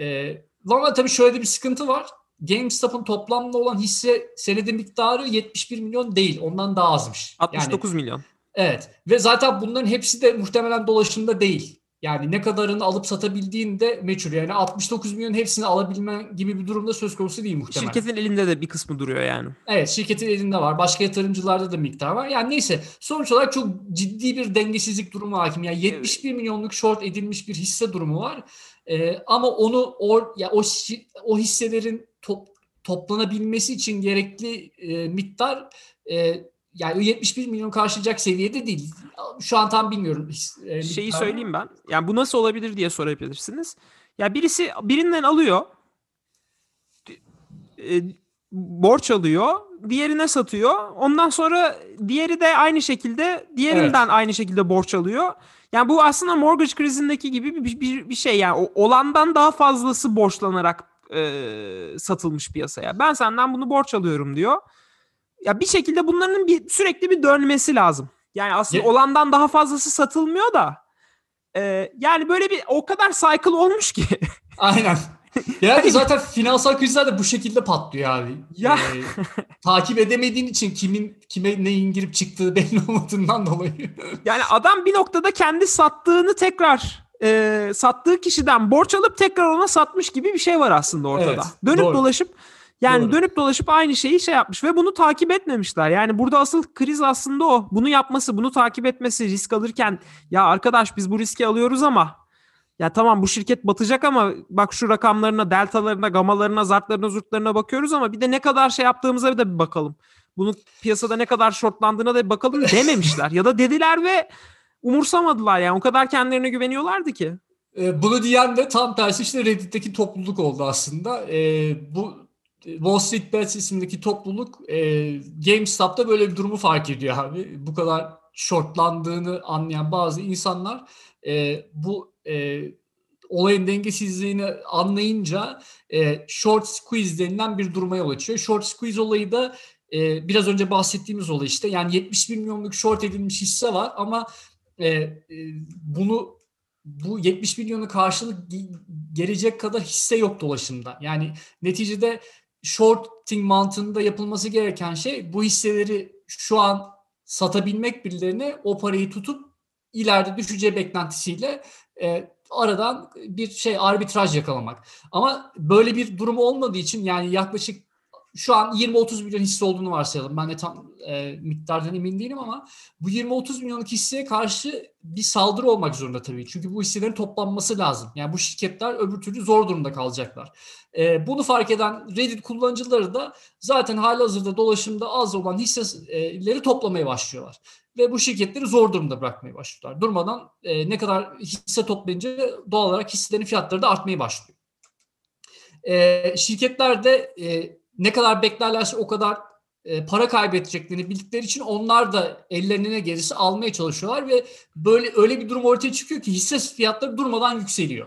e, ama tabii şöyle de bir sıkıntı var. GameStop'un toplamda olan hisse senedi miktarı 71 milyon değil. Ondan daha azmış. Yani 69 milyon. Evet ve zaten bunların hepsi de muhtemelen dolaşımda değil. Yani ne kadarını alıp satabildiğin de meçhul. Yani 69 milyon hepsini alabilmen gibi bir durumda söz konusu değil muhtemelen. Şirketin elinde de bir kısmı duruyor yani. Evet şirketin elinde var. Başka yatırımcılarda da miktar var. Yani neyse sonuç olarak çok ciddi bir dengesizlik durumu hakim. Yani 71 milyonluk short edilmiş bir hisse durumu var. Ee, ama onu or, ya o o hisselerin top, toplanabilmesi için gerekli e, miktar e, yani o 71 milyon karşılayacak seviyede değil. Şu an tam bilmiyorum. e, Şeyi söyleyeyim ben. Yani bu nasıl olabilir diye sorabilirsiniz. Ya birisi birinden alıyor. e, borç alıyor. Diğerine satıyor. Ondan sonra diğeri de aynı şekilde diğerinden aynı şekilde borç alıyor. Yani bu aslında mortgage krizindeki gibi bir, bir, bir şey yani O- olandan daha fazlası borçlanarak e, satılmış piyasaya. Ben senden bunu borç alıyorum diyor. Ya bir şekilde bunların bir sürekli bir dönmesi lazım. Yani aslında Ye- olandan daha fazlası satılmıyor da e, yani böyle bir o kadar cycle olmuş ki. Aynen. Genelde zaten finansal krizler de bu şekilde patlıyor abi. Ya. Ee, takip edemediğin için kimin kime neyin girip çıktığı belli olmadığından dolayı. Yani adam bir noktada kendi sattığını tekrar e, sattığı kişiden borç alıp tekrar ona satmış gibi bir şey var aslında ortada. Evet, dönüp doğru. dolaşıp yani Doğru. dönüp dolaşıp aynı şeyi şey yapmış ve bunu takip etmemişler. Yani burada asıl kriz aslında o. Bunu yapması, bunu takip etmesi, risk alırken ya arkadaş biz bu riski alıyoruz ama ya tamam bu şirket batacak ama bak şu rakamlarına, deltalarına, gamalarına, zartlarına, zurtlarına bakıyoruz ama bir de ne kadar şey yaptığımıza da bir bakalım. Bunun piyasada ne kadar shortlandığına da bir bakalım dememişler. ya da dediler ve umursamadılar yani. O kadar kendilerine güveniyorlardı ki. Ee, bunu diyen de tam tersi işte Reddit'teki topluluk oldu aslında. Ee, bu Wall Street Bets isimdeki topluluk e, GameStop'ta böyle bir durumu fark ediyor abi. Bu kadar shortlandığını anlayan bazı insanlar e, bu e, olayın dengesizliğini anlayınca e, short squeeze denilen bir duruma yol açıyor. Short squeeze olayı da e, biraz önce bahsettiğimiz olay işte. Yani 71 milyonluk short edilmiş hisse var ama e, e, bunu bu 70 milyonu karşılık ge- gelecek kadar hisse yok dolaşımda. Yani neticede shorting mantığında yapılması gereken şey bu hisseleri şu an satabilmek birilerine o parayı tutup ileride düşeceği beklentisiyle e, aradan bir şey arbitraj yakalamak. Ama böyle bir durum olmadığı için yani yaklaşık şu an 20-30 milyon hisse olduğunu varsayalım. Ben de tam e, miktardan emin değilim ama bu 20-30 milyonluk hisseye karşı bir saldırı olmak zorunda tabii. Çünkü bu hisselerin toplanması lazım. Yani bu şirketler öbür türlü zor durumda kalacaklar. E, bunu fark eden Reddit kullanıcıları da zaten halihazırda dolaşımda az olan hisseleri toplamaya başlıyorlar. Ve bu şirketleri zor durumda bırakmaya başlıyorlar. Durmadan e, ne kadar hisse toplayınca doğal olarak hisselerin fiyatları da artmaya başlıyor. E, şirketler de e, ne kadar beklerlerse o kadar e, para kaybedeceklerini bildikleri için onlar da ellerine ne gelirse almaya çalışıyorlar ve böyle öyle bir durum ortaya çıkıyor ki hisse fiyatları durmadan yükseliyor.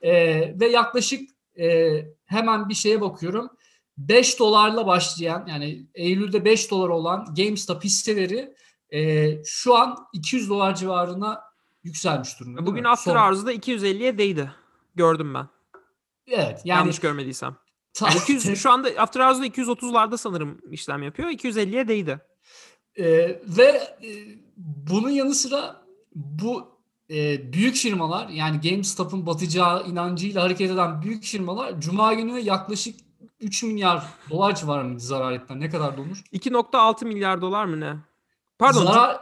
E, ve yaklaşık e, hemen bir şeye bakıyorum. 5 dolarla başlayan yani Eylül'de 5 dolar olan GameStop hisseleri e, şu an 200 dolar civarına yükselmiş durumda. Bugün after hours'da 250'ye değdi. Gördüm ben. Evet yani Yanlış görmediysem. Ta- 200, şu anda after hours'da 230'larda sanırım işlem yapıyor. 250'ye değdi. Ee, ve e, bunun yanı sıra bu e, büyük firmalar yani GameStop'un batacağı inancıyla hareket eden büyük firmalar Cuma günü yaklaşık 3 milyar dolar civarında zarar ettiler. Ne kadar olur? 2.6 milyar dolar mı ne? Pardon. Zarar,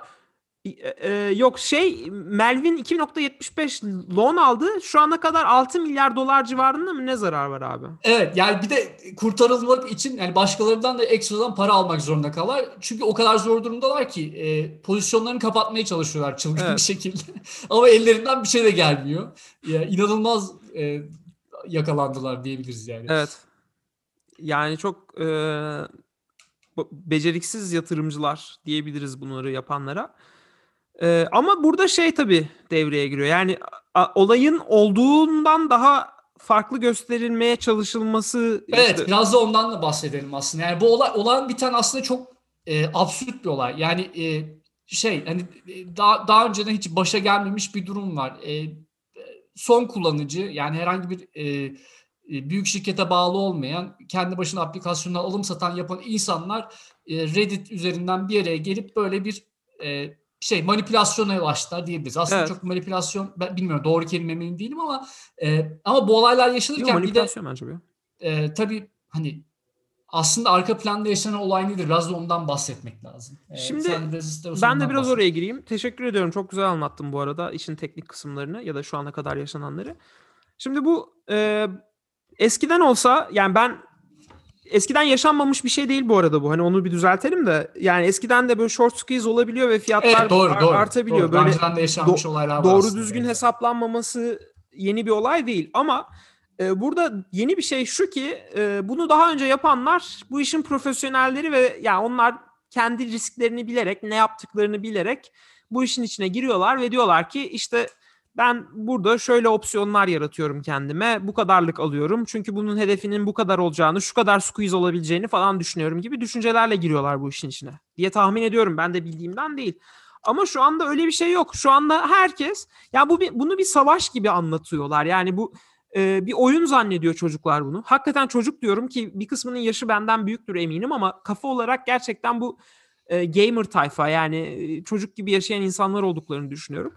E, e, yok şey Melvin 2.75 loan aldı. Şu ana kadar 6 milyar dolar civarında mı ne zarar var abi? evet yani bir de kurtarılmak için yani başkalarından da ekstradan para almak zorunda kalırlar. Çünkü o kadar zor durumdalar ki e, pozisyonlarını kapatmaya çalışıyorlar çılgın Evet. bir şekilde. Ama ellerinden bir şey de gelmiyor. Ya, inanılmaz e, yakalandılar diyebiliriz yani. Evet. Yani çok e, beceriksiz yatırımcılar diyebiliriz bunları yapanlara. E, ama burada şey tabii devreye giriyor. Yani a- olayın olduğundan daha farklı gösterilmeye çalışılması Evet, işte- biraz da ondan da bahsedelim aslında. Yani bu olay olan biten aslında çok e, absürt bir olay. Yani e, şey hani daha daha önceden hiç başa gelmemiş bir durum var. E, son kullanıcı yani herhangi bir e, büyük şirkete bağlı olmayan kendi başına aplikasyondan alım satan yapan insanlar e, Reddit üzerinden bir araya gelip böyle bir e, şey manipülasyona başlar diyebiliriz. Aslında Evet. çok manipülasyon ben bilmiyorum doğru kelime mi emin değilim ama e, ama bu olaylar yaşanırken bir de bence bu. e, tabii hani aslında arka planda yaşanan olay nedir? Biraz da ondan bahsetmek lazım. E, Şimdi istersen Ben de biraz bahset. oraya gireyim. Teşekkür ediyorum. Çok güzel anlattın bu arada işin teknik kısımlarını ya da şu ana kadar yaşananları. Şimdi bu e, eskiden olsa yani ben eskiden yaşanmamış bir şey değil bu arada bu. Hani onu bir düzeltelim de yani eskiden de böyle short squeeze olabiliyor ve fiyatlar Evet doğru ar- doğru. artabiliyor. Doğru. Böyle de yaşanmış olaylar var doğru aslında. düzgün Evet. hesaplanmaması yeni bir olay değil ama e, burada yeni bir şey şu ki e, bunu daha önce yapanlar bu işin profesyonelleri ve yani onlar kendi risklerini bilerek ne yaptıklarını bilerek bu işin içine giriyorlar ve diyorlar ki işte ben burada şöyle opsiyonlar yaratıyorum kendime. Bu kadarlık alıyorum. Çünkü bunun hedefinin bu kadar olacağını, şu kadar squeeze olabileceğini falan düşünüyorum gibi düşüncelerle giriyorlar bu işin içine. Diye tahmin ediyorum. Ben de bildiğimden değil. Ama şu anda öyle bir şey yok. Şu anda herkes ya bu bir, bunu bir savaş gibi anlatıyorlar. Yani bu e, bir oyun zannediyor çocuklar bunu. Hakikaten çocuk diyorum ki bir kısmının yaşı benden büyüktür eminim ama kafa olarak gerçekten bu e, gamer tayfa yani e, çocuk gibi yaşayan insanlar olduklarını düşünüyorum.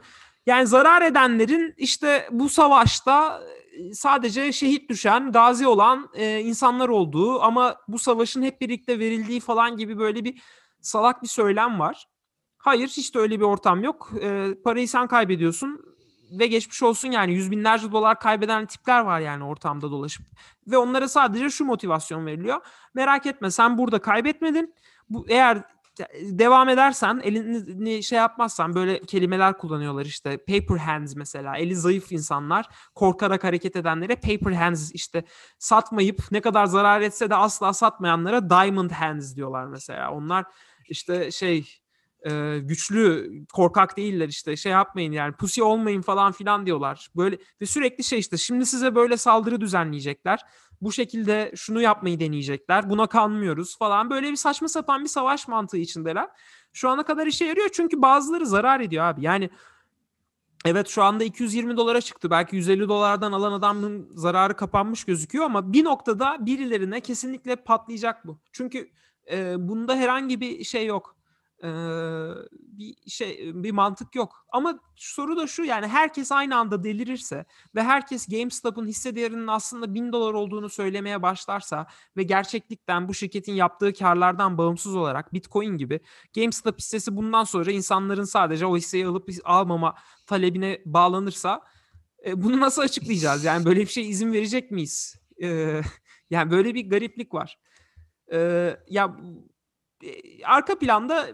Yani zarar edenlerin işte bu savaşta e, sadece şehit düşen, gazi olan e, insanlar olduğu ama bu savaşın hep birlikte verildiği falan gibi böyle bir salak bir söylem var. Hayır hiç de öyle bir ortam yok. E, parayı sen kaybediyorsun ve geçmiş olsun yani yüz binlerce dolar kaybeden tipler var yani ortamda dolaşıp. Ve onlara sadece şu motivasyon veriliyor. Merak etme sen burada kaybetmedin. Bu eğer devam edersen elini şey yapmazsan böyle kelimeler kullanıyorlar işte. Paper hands mesela. Eli zayıf insanlar korkarak hareket edenlere paper hands işte satmayıp ne kadar zarar etse de asla satmayanlara diamond hands diyorlar mesela. Onlar işte şey e, güçlü korkak değiller işte şey yapmayın yani pusi olmayın falan filan diyorlar böyle ve sürekli şey işte şimdi size böyle saldırı düzenleyecekler bu şekilde şunu yapmayı deneyecekler. Buna kanmıyoruz falan. Böyle bir saçma sapan bir savaş mantığı içindeler. Şu ana kadar işe yarıyor çünkü bazıları zarar ediyor abi. Yani evet şu anda 220 dolara çıktı. Belki 150 dolardan alan adamın zararı kapanmış gözüküyor ama bir noktada birilerine kesinlikle patlayacak bu. Çünkü e, bunda herhangi bir şey yok. Bir şey bir mantık yok. Ama soru da şu yani herkes aynı anda delirirse ve herkes GameStop'un hisse değerinin aslında 1000 dolar olduğunu söylemeye başlarsa ve gerçeklikten bu şirketin yaptığı karlardan bağımsız olarak Bitcoin gibi GameStop hissesi bundan sonra insanların sadece o hisseyi alıp almama talebine bağlanırsa e, bunu nasıl açıklayacağız? Yani böyle bir şey izin verecek miyiz? E, yani böyle bir gariplik var. E, ya arka planda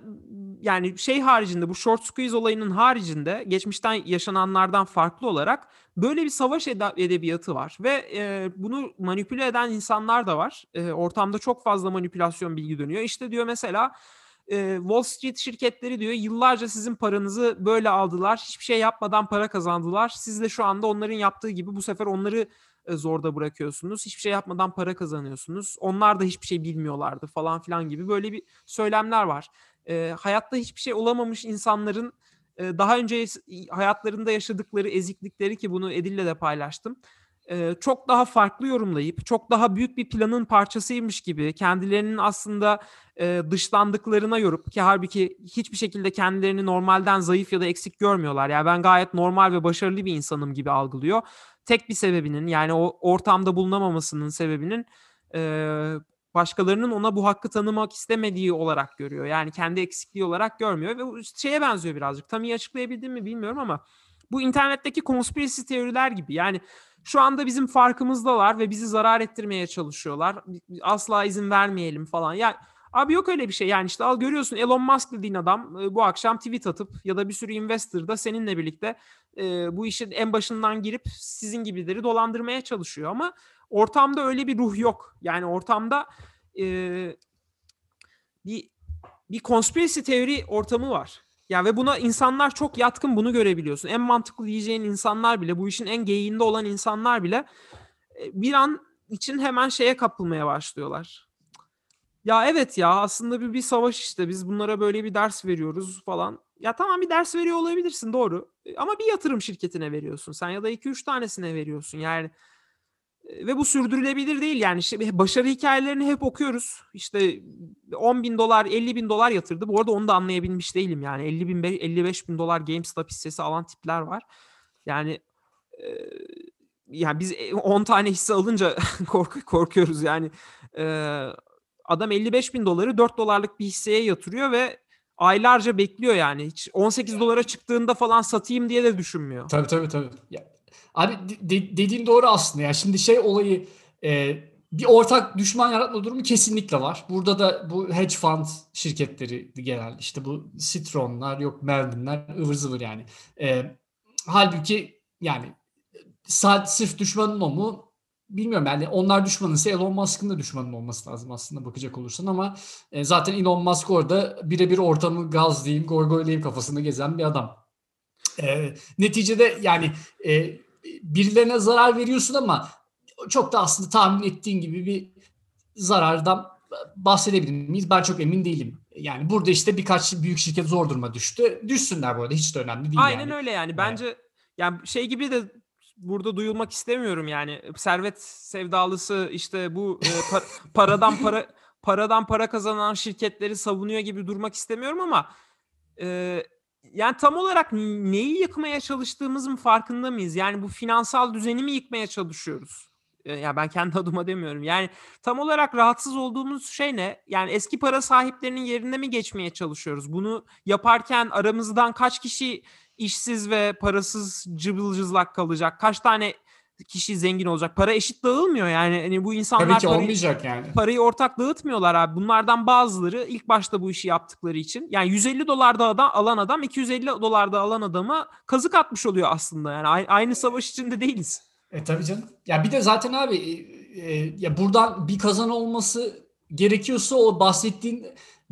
yani şey haricinde bu short squeeze olayının haricinde geçmişten yaşananlardan farklı olarak böyle bir savaş edebiyatı var ve e, bunu manipüle eden insanlar da var. E, ortamda çok fazla manipülasyon bilgi dönüyor. İşte diyor mesela e, Wall Street şirketleri diyor yıllarca sizin paranızı böyle aldılar. Hiçbir şey yapmadan para kazandılar. Siz de şu anda onların yaptığı gibi bu sefer onları zorda bırakıyorsunuz. Hiçbir şey yapmadan para kazanıyorsunuz. Onlar da hiçbir şey bilmiyorlardı falan filan gibi böyle bir söylemler var. E, hayatta hiçbir şey olamamış insanların e, daha önce hayatlarında yaşadıkları eziklikleri ki bunu Edil'le de paylaştım. E, çok daha farklı yorumlayıp çok daha büyük bir planın parçasıymış gibi kendilerinin aslında e, dışlandıklarına yorup ki halbuki hiçbir şekilde kendilerini normalden zayıf ya da eksik görmüyorlar. Yani ben gayet normal ve başarılı bir insanım gibi algılıyor tek bir sebebinin yani o ortamda bulunamamasının sebebinin e, başkalarının ona bu hakkı tanımak istemediği olarak görüyor. Yani kendi eksikliği olarak görmüyor ve bu şeye benziyor birazcık. Tam iyi açıklayabildim mi bilmiyorum ama bu internetteki conspiracy teoriler gibi. Yani şu anda bizim farkımızdalar ve bizi zarar ettirmeye çalışıyorlar. Asla izin vermeyelim falan. Yani Abi yok öyle bir şey yani işte al görüyorsun Elon Musk dediğin adam bu akşam tweet atıp ya da bir sürü investor da seninle birlikte e, bu işin en başından girip sizin gibileri dolandırmaya çalışıyor ama ortamda öyle bir ruh yok. Yani ortamda e, bir bir conspiracy teori ortamı var. Ya ve buna insanlar çok yatkın bunu görebiliyorsun. En mantıklı diyeceğin insanlar bile bu işin en geyiğinde olan insanlar bile bir an için hemen şeye kapılmaya başlıyorlar ya evet ya aslında bir, bir savaş işte biz bunlara böyle bir ders veriyoruz falan. Ya tamam bir ders veriyor olabilirsin doğru. E, ama bir yatırım şirketine veriyorsun sen ya da 2-3 tanesine veriyorsun yani. E, ve bu sürdürülebilir değil yani işte başarı hikayelerini hep okuyoruz. İşte 10 bin dolar 50 bin dolar yatırdı. Bu arada onu da anlayabilmiş değilim yani 50 bin 55 bin dolar GameStop hissesi alan tipler var. Yani e, yani biz 10 tane hisse alınca kork korkuyoruz yani. E, adam 55 bin doları 4 dolarlık bir hisseye yatırıyor ve aylarca bekliyor yani. Hiç 18 dolara çıktığında falan satayım diye de düşünmüyor. Tabii tabii tabii. Ya, abi de, dediğin doğru aslında. Ya şimdi şey olayı e, bir ortak düşman yaratma durumu kesinlikle var. Burada da bu hedge fund şirketleri genel işte bu Citron'lar yok Merlin'ler ıvır zıvır yani. E, halbuki yani sırf düşmanın o mu bilmiyorum yani onlar düşmanınsa Elon Musk'ın da düşmanın olması lazım aslında bakacak olursan ama e, zaten Elon Musk orada birebir ortamı gazlayayım, gorgoylayayım kafasında gezen bir adam. E, neticede yani e, birilerine zarar veriyorsun ama çok da aslında tahmin ettiğin gibi bir zarardan bahsedebilir miyiz? Ben çok emin değilim. Yani burada işte birkaç büyük şirket zor duruma düştü. Düşsünler bu arada hiç de önemli değil Aynen yani. öyle yani. Bence yani şey gibi de burada duyulmak istemiyorum yani. Servet sevdalısı işte bu e, par- paradan para paradan para kazanan şirketleri savunuyor gibi durmak istemiyorum ama e, yani tam olarak neyi yıkmaya çalıştığımızın farkında mıyız? Yani bu finansal düzeni mi yıkmaya çalışıyoruz? E, ya ben kendi adıma demiyorum. Yani tam olarak rahatsız olduğumuz şey ne? Yani eski para sahiplerinin yerine mi geçmeye çalışıyoruz? Bunu yaparken aramızdan kaç kişi işsiz ve parasız cıbıl cızlak kalacak? Kaç tane kişi zengin olacak? Para eşit dağılmıyor yani. Hani bu insanlar Tabii ki parayı, olmayacak yani. Parayı ortak dağıtmıyorlar abi. Bunlardan bazıları ilk başta bu işi yaptıkları için yani 150 dolarda adam, alan adam 250 dolarda alan adama kazık atmış oluyor aslında. Yani aynı savaş içinde değiliz. E tabii canım. Ya bir de zaten abi e, e, ya buradan bir kazan olması gerekiyorsa o bahsettiğin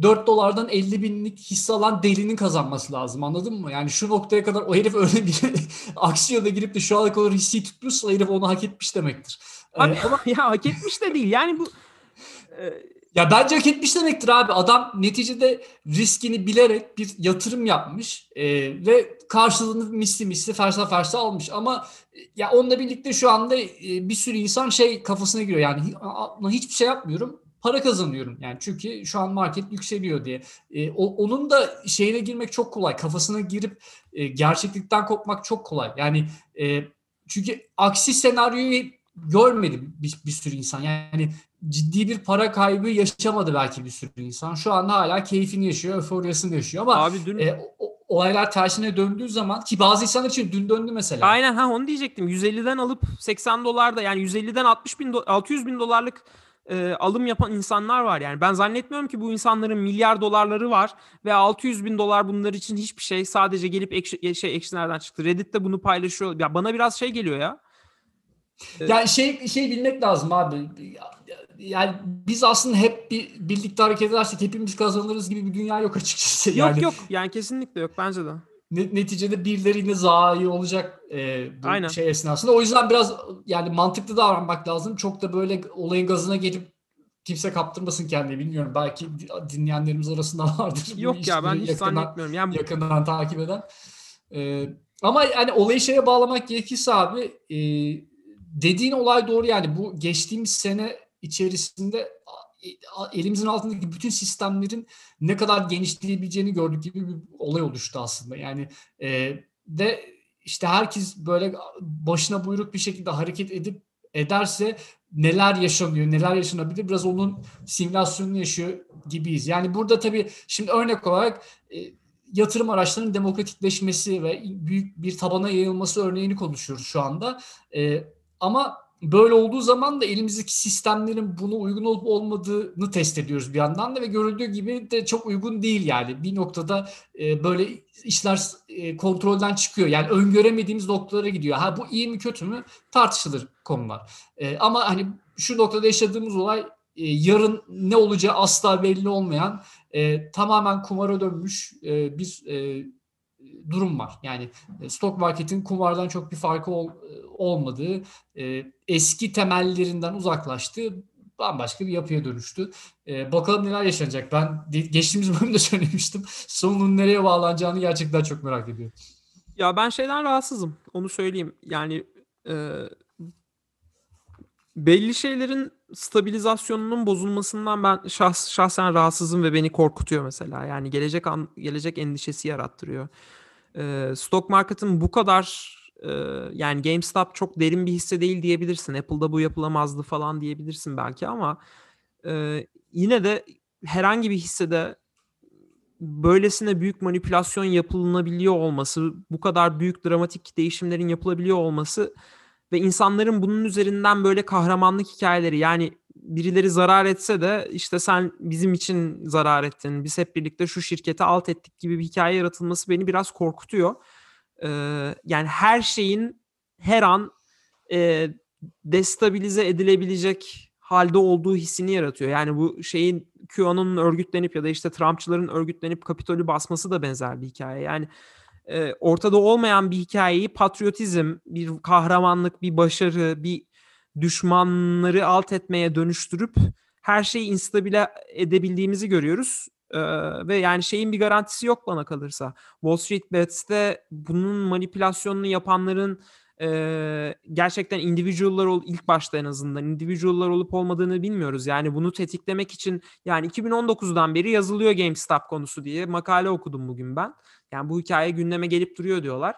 4 dolardan 50 binlik hisse alan delinin kazanması lazım anladın mı? Yani şu noktaya kadar o herif öyle bir aksiyona girip de şu ana kadar hisseyi tutmuşsa herif onu hak etmiş demektir. Abi, ee, ama ya hak etmiş de değil yani bu e... ya bence hak etmiş demektir abi. Adam neticede riskini bilerek bir yatırım yapmış e, ve karşılığını misli misli fersa fersa almış. Ama e, ya onunla birlikte şu anda e, bir sürü insan şey kafasına giriyor yani hiçbir şey yapmıyorum para kazanıyorum. Yani çünkü şu an market yükseliyor diye. E, o, onun da şeyine girmek çok kolay. Kafasına girip e, gerçeklikten kopmak çok kolay. Yani e, çünkü aksi senaryoyu görmedim bir, bir sürü insan. Yani ciddi bir para kaybı yaşamadı belki bir sürü insan. Şu anda hala keyfini yaşıyor, euforyasını yaşıyor ama Abi dün e, o- olaylar tersine döndüğü zaman ki bazı insanlar için dün döndü mesela. Aynen ha onu diyecektim. 150'den alıp 80 dolarda yani 150'den 60 bin do- 600 bin dolarlık e, alım yapan insanlar var yani. Ben zannetmiyorum ki bu insanların milyar dolarları var ve 600 bin dolar bunlar için hiçbir şey. Sadece gelip ekşi, şey ekşi nereden çıktı? Reddit'te bunu paylaşıyor. Ya bana biraz şey geliyor ya. Yani şey şey bilmek lazım abi. Yani biz aslında hep bir, birlikte hareket edersek hepimiz kazanırız gibi bir dünya yok açıkçası. Yok yani yok yani kesinlikle yok bence de. Ne- neticede birileri yine zayi olacak e, bu Aynen. şey esnasında. O yüzden biraz yani mantıklı davranmak lazım. Çok da böyle olayın gazına gelip kimse kaptırmasın kendini bilmiyorum. Belki dinleyenlerimiz arasında vardır. Yok ya ben hiç yakından- zannetmiyorum. Yani yakından takip eden. Ee, ama yani olayı şeye bağlamak gerekirse abi e, dediğin olay doğru yani bu geçtiğimiz sene içerisinde elimizin altındaki bütün sistemlerin ne kadar genişleyebileceğini gördük gibi bir olay oluştu aslında. Yani e, ve işte herkes böyle başına buyruk bir şekilde hareket edip ederse neler yaşanıyor, neler yaşanabilir biraz onun simülasyonunu yaşıyor gibiyiz. Yani burada tabii şimdi örnek olarak e, yatırım araçlarının demokratikleşmesi ve büyük bir tabana yayılması örneğini konuşuyoruz şu anda. E, ama böyle olduğu zaman da elimizdeki sistemlerin buna uygun olup olmadığını test ediyoruz bir yandan da ve görüldüğü gibi de çok uygun değil yani. Bir noktada e, böyle işler e, kontrolden çıkıyor. Yani öngöremediğimiz noktalara gidiyor. Ha bu iyi mi kötü mü tartışılır konular. E, ama hani şu noktada yaşadığımız olay yarın ne olacağı asla belli olmayan tamamen kumara dönmüş e, bir durum var. Yani e, stok marketin kumardan çok bir farkı ol, e, olmadığı, e, eski temellerinden uzaklaştığı bambaşka bir yapıya dönüştü. Bakalım neler yaşanacak. Ben geçtiğimiz bölümde söylemiştim. Sonunun nereye bağlanacağını gerçekten çok merak ediyorum. Ya ben şeyden rahatsızım. Onu söyleyeyim. Yani e, belli şeylerin stabilizasyonunun bozulmasından ben şahs, şahsen rahatsızım ve beni korkutuyor mesela. Yani gelecek an, gelecek endişesi yarattırıyor. E, stock market'ın bu kadar e, yani GameStop çok derin bir hisse değil diyebilirsin. Apple'da bu yapılamazdı falan diyebilirsin belki ama e, yine de herhangi bir hissede böylesine büyük manipülasyon yapılabiliyor olması, bu kadar büyük dramatik değişimlerin yapılabiliyor olması ve insanların bunun üzerinden böyle kahramanlık hikayeleri yani birileri zarar etse de işte sen bizim için zarar ettin, biz hep birlikte şu şirketi alt ettik gibi bir hikaye yaratılması beni biraz korkutuyor. Ee, yani her şeyin her an e, destabilize edilebilecek halde olduğu hissini yaratıyor. Yani bu şeyin QAnon'un örgütlenip ya da işte Trumpçıların örgütlenip Kapitol'ü basması da benzer bir hikaye. Yani e, ortada olmayan bir hikayeyi patriotizm, bir kahramanlık, bir başarı, bir düşmanları alt etmeye dönüştürüp her şeyi instabile edebildiğimizi görüyoruz. Ee, ve yani şeyin bir garantisi yok bana kalırsa. Wall Street Bets'te bunun manipülasyonunu yapanların e, gerçekten individual'lar ol ilk başta en azından individual'lar olup olmadığını bilmiyoruz. Yani bunu tetiklemek için yani 2019'dan beri yazılıyor GameStop konusu diye makale okudum bugün ben. Yani bu hikaye gündeme gelip duruyor diyorlar.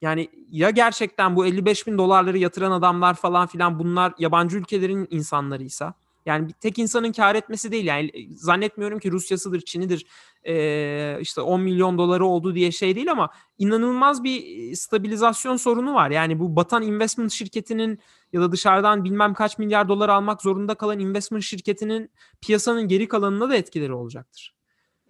Yani ya gerçekten bu 55 bin dolarları yatıran adamlar falan filan bunlar yabancı ülkelerin insanlarıysa yani bir tek insanın kar etmesi değil yani zannetmiyorum ki Rusya'sıdır, Çin'idir ee, işte 10 milyon doları oldu diye şey değil ama inanılmaz bir stabilizasyon sorunu var. Yani bu batan investment şirketinin ya da dışarıdan bilmem kaç milyar dolar almak zorunda kalan investment şirketinin piyasanın geri kalanına da etkileri olacaktır.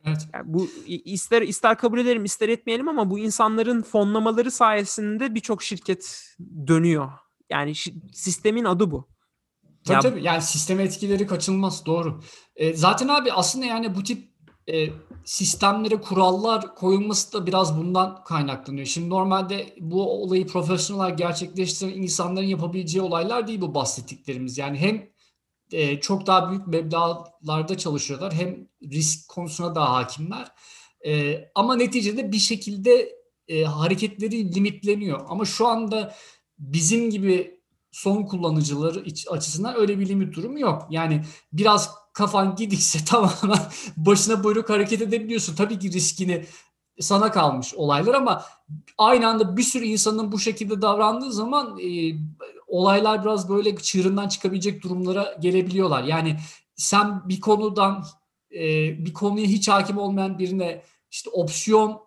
Evet. Yani bu ister ister kabul edelim ister etmeyelim ama bu insanların fonlamaları sayesinde birçok şirket dönüyor. Yani sistemin adı bu. Tabii ya, tabii yani sistem etkileri kaçınılmaz doğru. E, zaten abi aslında yani bu tip e, sistemlere kurallar koyulması da biraz bundan kaynaklanıyor. Şimdi normalde bu olayı profesyonel gerçekleştiren insanların yapabileceği olaylar değil bu bahsettiklerimiz. Yani hem e, çok daha büyük meblağlarda çalışıyorlar hem risk konusuna daha hakimler. E, ama neticede bir şekilde e, hareketleri limitleniyor. Ama şu anda bizim gibi son kullanıcıları açısından öyle bir limit durumu yok. Yani biraz kafan gidikse tamamen başına buyruk hareket edebiliyorsun. Tabii ki riskini sana kalmış olaylar ama aynı anda bir sürü insanın bu şekilde davrandığı zaman e, olaylar biraz böyle çığırından çıkabilecek durumlara gelebiliyorlar. Yani sen bir konudan e, bir konuya hiç hakim olmayan birine işte opsiyon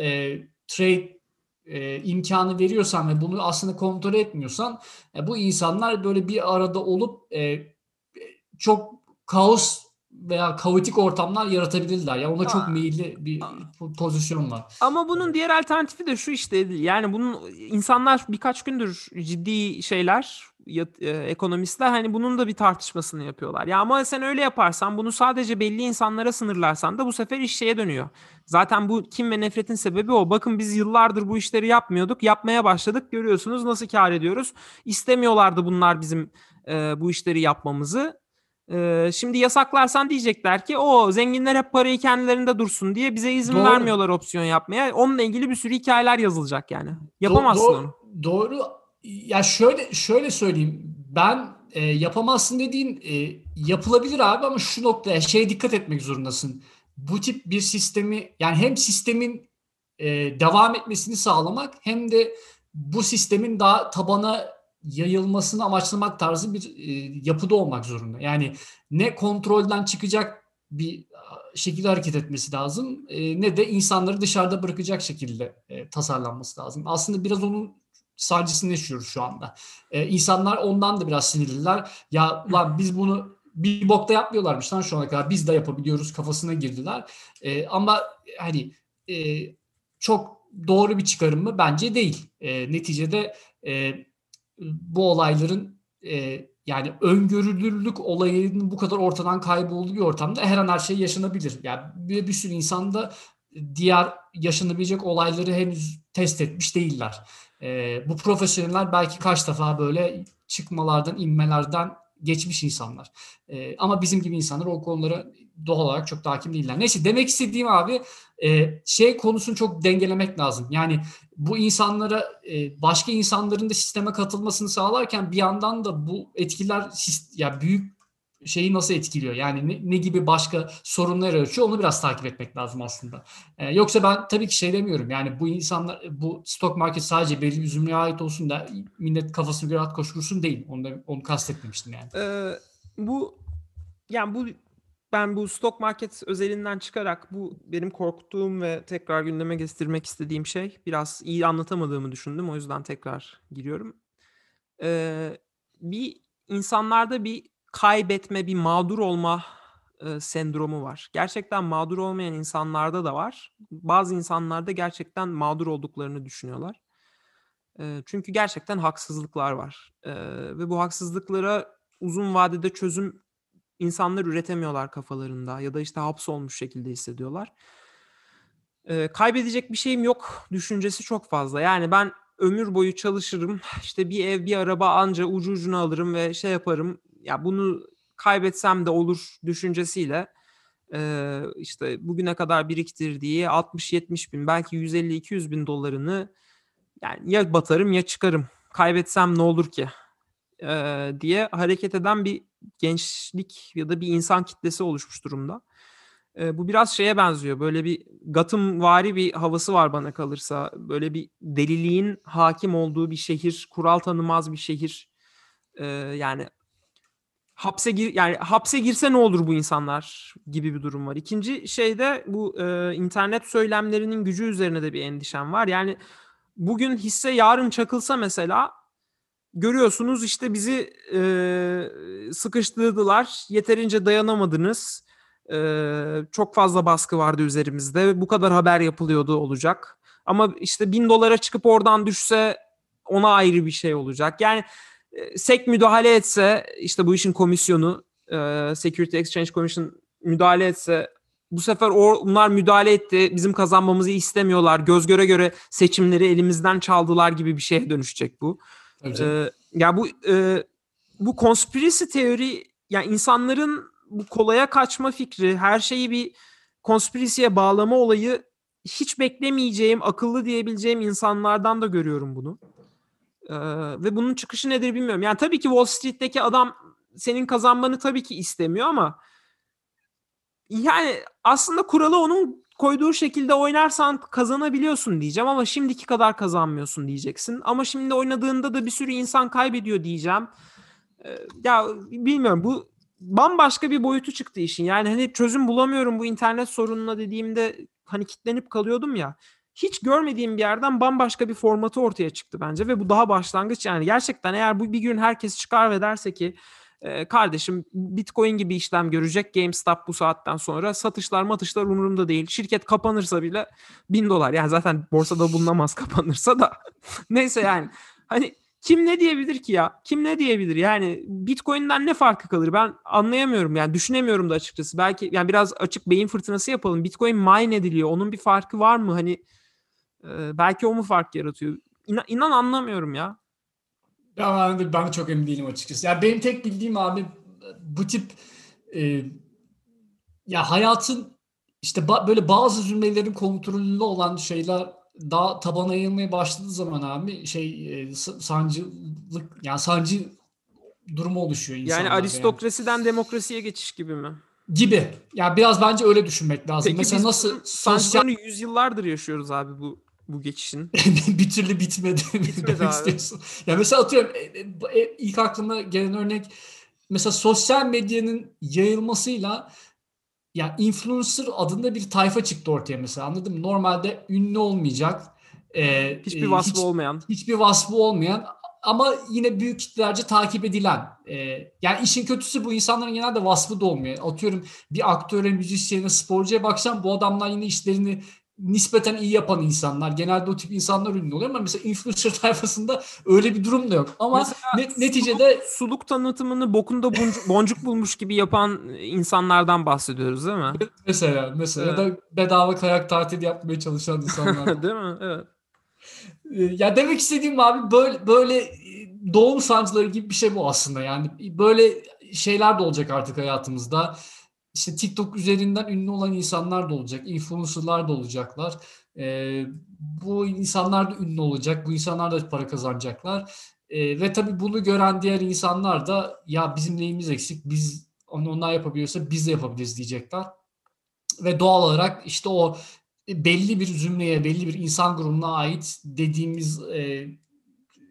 e, trade e, imkanı veriyorsan ve bunu aslında kontrol etmiyorsan e, bu insanlar böyle bir arada olup e, çok kaos veya kaotik ortamlar yaratabilirler. Ya ona çok Aa. meyilli bir po- pozisyon var. Ama bunun diğer alternatifi de şu işte yani bunun insanlar birkaç gündür ciddi şeyler ya- e, ekonomistler hani bunun da bir tartışmasını yapıyorlar. Ya ama sen öyle yaparsan bunu sadece belli insanlara sınırlarsan da bu sefer iş şeye dönüyor. Zaten bu kim ve nefretin sebebi o. Bakın biz yıllardır bu işleri yapmıyorduk. Yapmaya başladık. Görüyorsunuz nasıl kar ediyoruz. İstemiyorlardı bunlar bizim e, bu işleri yapmamızı. Ee, şimdi yasaklarsan diyecekler ki o zenginler hep parayı kendilerinde dursun diye bize izin Doğru. vermiyorlar opsiyon yapmaya. Onunla ilgili bir sürü hikayeler yazılacak yani. Yapamazsın Do- do- onu. Doğru. Ya şöyle şöyle söyleyeyim. Ben e, yapamazsın dediğin e, yapılabilir abi ama şu noktaya şeye dikkat etmek zorundasın. Bu tip bir sistemi yani hem sistemin e, devam etmesini sağlamak hem de bu sistemin daha tabana yayılmasını amaçlamak tarzı bir e, yapıda olmak zorunda. Yani ne kontrolden çıkacak bir şekilde hareket etmesi lazım e, ne de insanları dışarıda bırakacak şekilde e, tasarlanması lazım. Aslında biraz onun sancısını yaşıyoruz şu anda. E, insanlar ondan da biraz sinirliler. Ya ulan biz bunu bir bokta yapmıyorlarmış lan şu ana kadar biz de yapabiliyoruz kafasına girdiler. E, ama hani e, çok doğru bir çıkarım mı? Bence değil. E, neticede e, bu olayların e, yani öngörülürlük olayının bu kadar ortadan kaybolduğu bir ortamda her an her şey yaşanabilir. Yani bir, bir sürü insan da diğer yaşanabilecek olayları henüz test etmiş değiller. E, bu profesyoneller belki kaç defa böyle çıkmalardan, inmelerden geçmiş insanlar. E, ama bizim gibi insanlar o konulara doğal olarak çok da değiller. Neyse demek istediğim abi e, şey konusunu çok dengelemek lazım. Yani bu insanlara e, başka insanların da sisteme katılmasını sağlarken bir yandan da bu etkiler ya büyük şeyi nasıl etkiliyor? Yani ne, ne gibi başka sorunlar açıyor onu biraz takip etmek lazım aslında. E, yoksa ben tabii ki şey demiyorum. Yani bu insanlar bu stock market sadece belli bir ait olsun da millet kafasına göre at koştursun değil. Onu da onu kastetmemiştim yani. Ee, bu yani bu ben bu stock market özelinden çıkarak bu benim korktuğum ve tekrar gündeme getirmek istediğim şey biraz iyi anlatamadığımı düşündüm. O yüzden tekrar giriyorum. Ee, bir insanlarda bir kaybetme, bir mağdur olma e, sendromu var. Gerçekten mağdur olmayan insanlarda da var. Bazı insanlarda gerçekten mağdur olduklarını düşünüyorlar. E, çünkü gerçekten haksızlıklar var. E, ve bu haksızlıklara uzun vadede çözüm insanlar üretemiyorlar kafalarında ya da işte hapsolmuş şekilde hissediyorlar. E, kaybedecek bir şeyim yok düşüncesi çok fazla. Yani ben ömür boyu çalışırım. işte bir ev, bir araba anca ucu ucuna alırım ve şey yaparım. Ya bunu kaybetsem de olur düşüncesiyle işte bugüne kadar biriktirdiği 60-70 bin belki 150-200 bin dolarını yani ya batarım ya çıkarım. Kaybetsem ne olur ki? diye hareket eden bir gençlik ya da bir insan kitlesi oluşmuş durumda. Bu biraz şeye benziyor. Böyle bir Gotham-vari bir havası var bana kalırsa. Böyle bir deliliğin hakim olduğu bir şehir, kural tanımaz bir şehir. Yani hapse gir yani hapse girse ne olur bu insanlar gibi bir durum var. İkinci şeyde bu e, internet söylemlerinin gücü üzerine de bir endişem var. Yani bugün hisse yarın çakılsa mesela görüyorsunuz işte bizi e, sıkıştırdılar. Yeterince dayanamadınız. E, çok fazla baskı vardı üzerimizde. Bu kadar haber yapılıyordu olacak. Ama işte bin dolara çıkıp oradan düşse ona ayrı bir şey olacak. Yani SEC müdahale etse işte bu işin komisyonu e, Security Exchange Commission müdahale etse bu sefer onlar müdahale etti. Bizim kazanmamızı istemiyorlar. Göz göre göre seçimleri elimizden çaldılar gibi bir şeye dönüşecek bu. Ee, ya bu e, bu konspirasi teori yani insanların bu kolaya kaçma fikri, her şeyi bir konspirasiye bağlama olayı hiç beklemeyeceğim, akıllı diyebileceğim insanlardan da görüyorum bunu. Ve bunun çıkışı nedir bilmiyorum. Yani tabii ki Wall Street'teki adam senin kazanmanı tabii ki istemiyor ama yani aslında kuralı onun koyduğu şekilde oynarsan kazanabiliyorsun diyeceğim ama şimdiki kadar kazanmıyorsun diyeceksin. Ama şimdi oynadığında da bir sürü insan kaybediyor diyeceğim. Ya bilmiyorum bu bambaşka bir boyutu çıktı işin. Yani hani çözüm bulamıyorum bu internet sorununa dediğimde hani kitlenip kalıyordum ya. Hiç görmediğim bir yerden bambaşka bir formatı ortaya çıktı bence ve bu daha başlangıç yani gerçekten eğer bu bir gün herkes çıkar ve derse ki e, kardeşim Bitcoin gibi işlem görecek GameStop bu saatten sonra satışlar matışlar umurumda değil. Şirket kapanırsa bile bin dolar yani zaten borsada bulunamaz kapanırsa da neyse yani hani kim ne diyebilir ki ya? Kim ne diyebilir? Yani Bitcoin'den ne farkı kalır? Ben anlayamıyorum yani düşünemiyorum da açıkçası. Belki yani biraz açık beyin fırtınası yapalım. Bitcoin mine ediliyor. Onun bir farkı var mı? Hani belki o mu fark yaratıyor? İnan, inan anlamıyorum ya. Ya ben de, ben de çok emin değilim açıkçası. Ya benim tek bildiğim abi bu tip e, ya hayatın işte ba- böyle bazı cümlelerin kontrolünde olan şeyler daha tabana yayılmaya başladığı zaman abi şey e, sancılık yani sancı durumu oluşuyor insanlarda. Yani aristokrasiden demokrasiye geçiş gibi mi? gibi. Ya biraz bence öyle düşünmek lazım. Peki Mesela nasıl sosyal yüzyıllardır yaşıyoruz abi bu bu geçişin. bir türlü bitmedi. Bitmedi abi. istiyorsun. Ya mesela atıyorum e, e, e, ilk aklıma gelen örnek mesela sosyal medyanın yayılmasıyla ya influencer adında bir tayfa çıktı ortaya mesela anladın mı? Normalde ünlü olmayacak. e, Hiçbir vasfı hiç- olmayan. hiçbir vasfı olmayan ama yine büyük kitlelerce takip edilen. e, yani işin kötüsü bu insanların genelde vasfı da olmuyor. Atıyorum bir aktöre, müzisyene, sporcuya baksan bu adamlar yine işlerini nispeten iyi yapan insanlar. Genelde o tip insanlar ünlü oluyor ama mesela influencer tayfasında öyle bir durum da yok. Ama Mesela ne- neticede suluk, suluk tanıtımını bokunda boncuk, boncuk bulmuş gibi yapan insanlardan bahsediyoruz değil mi? mesela mesela ya da bedava kayak tatili yapmaya çalışan insanlar. değil mi? Evet. Ee, ya demek istediğim abi böyle böyle e, doğum sancıları gibi bir şey bu aslında. Yani böyle şeyler de olacak artık hayatımızda. İşte TikTok üzerinden ünlü olan insanlar da olacak, influencerlar da olacaklar. Ee, bu insanlar da ünlü olacak, bu insanlar da para kazanacaklar. Ee, ve tabii bunu gören diğer insanlar da ya bizim neyimiz eksik, biz onu onlar yapabiliyorsa biz de yapabiliriz diyecekler. Ve doğal olarak işte o belli bir zümreye, belli bir insan grubuna ait dediğimiz e,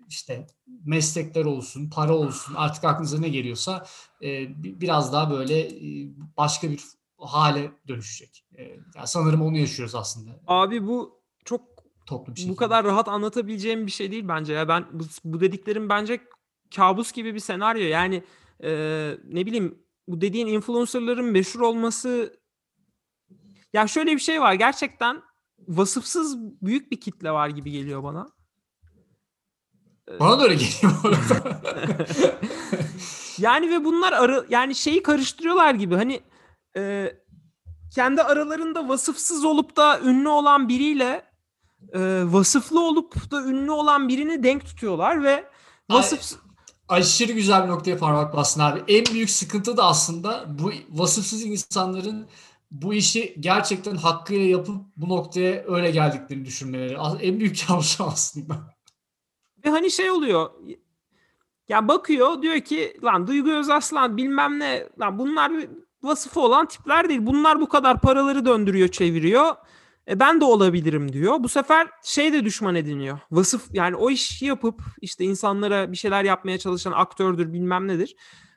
işte meslekler olsun, para olsun artık aklınıza ne geliyorsa e, bi- biraz daha böyle e, başka bir hale dönüşecek. E, yani sanırım onu yaşıyoruz aslında Abi bu çok toplu bir bu şekilde. kadar rahat anlatabileceğim bir şey değil bence ya. Ben bu, bu dediklerim bence kabus gibi bir senaryo. Yani e, ne bileyim bu dediğin influencerların meşhur olması ya şöyle bir şey var. Gerçekten vasıfsız büyük bir kitle var gibi geliyor bana. Bana da öyle geliyor. Yani ve bunlar arı yani şeyi karıştırıyorlar gibi hani e, kendi aralarında vasıfsız olup da ünlü olan biriyle e, vasıflı olup da ünlü olan birini denk tutuyorlar ve Ay- vasıf Aşırı güzel bir noktaya parmak bastın abi. En büyük sıkıntı da aslında bu vasıfsız insanların bu işi gerçekten hakkıyla yapıp bu noktaya öyle geldiklerini düşünmeleri. En büyük kabus aslında. Ve hani şey oluyor ya bakıyor diyor ki lan Duygu Özaslan bilmem ne lan bunlar vasıfı olan tipler değil. Bunlar bu kadar paraları döndürüyor çeviriyor. E ben de olabilirim diyor. Bu sefer şey de düşman ediniyor. Vasıf yani o işi yapıp işte insanlara bir şeyler yapmaya çalışan aktördür bilmem nedir.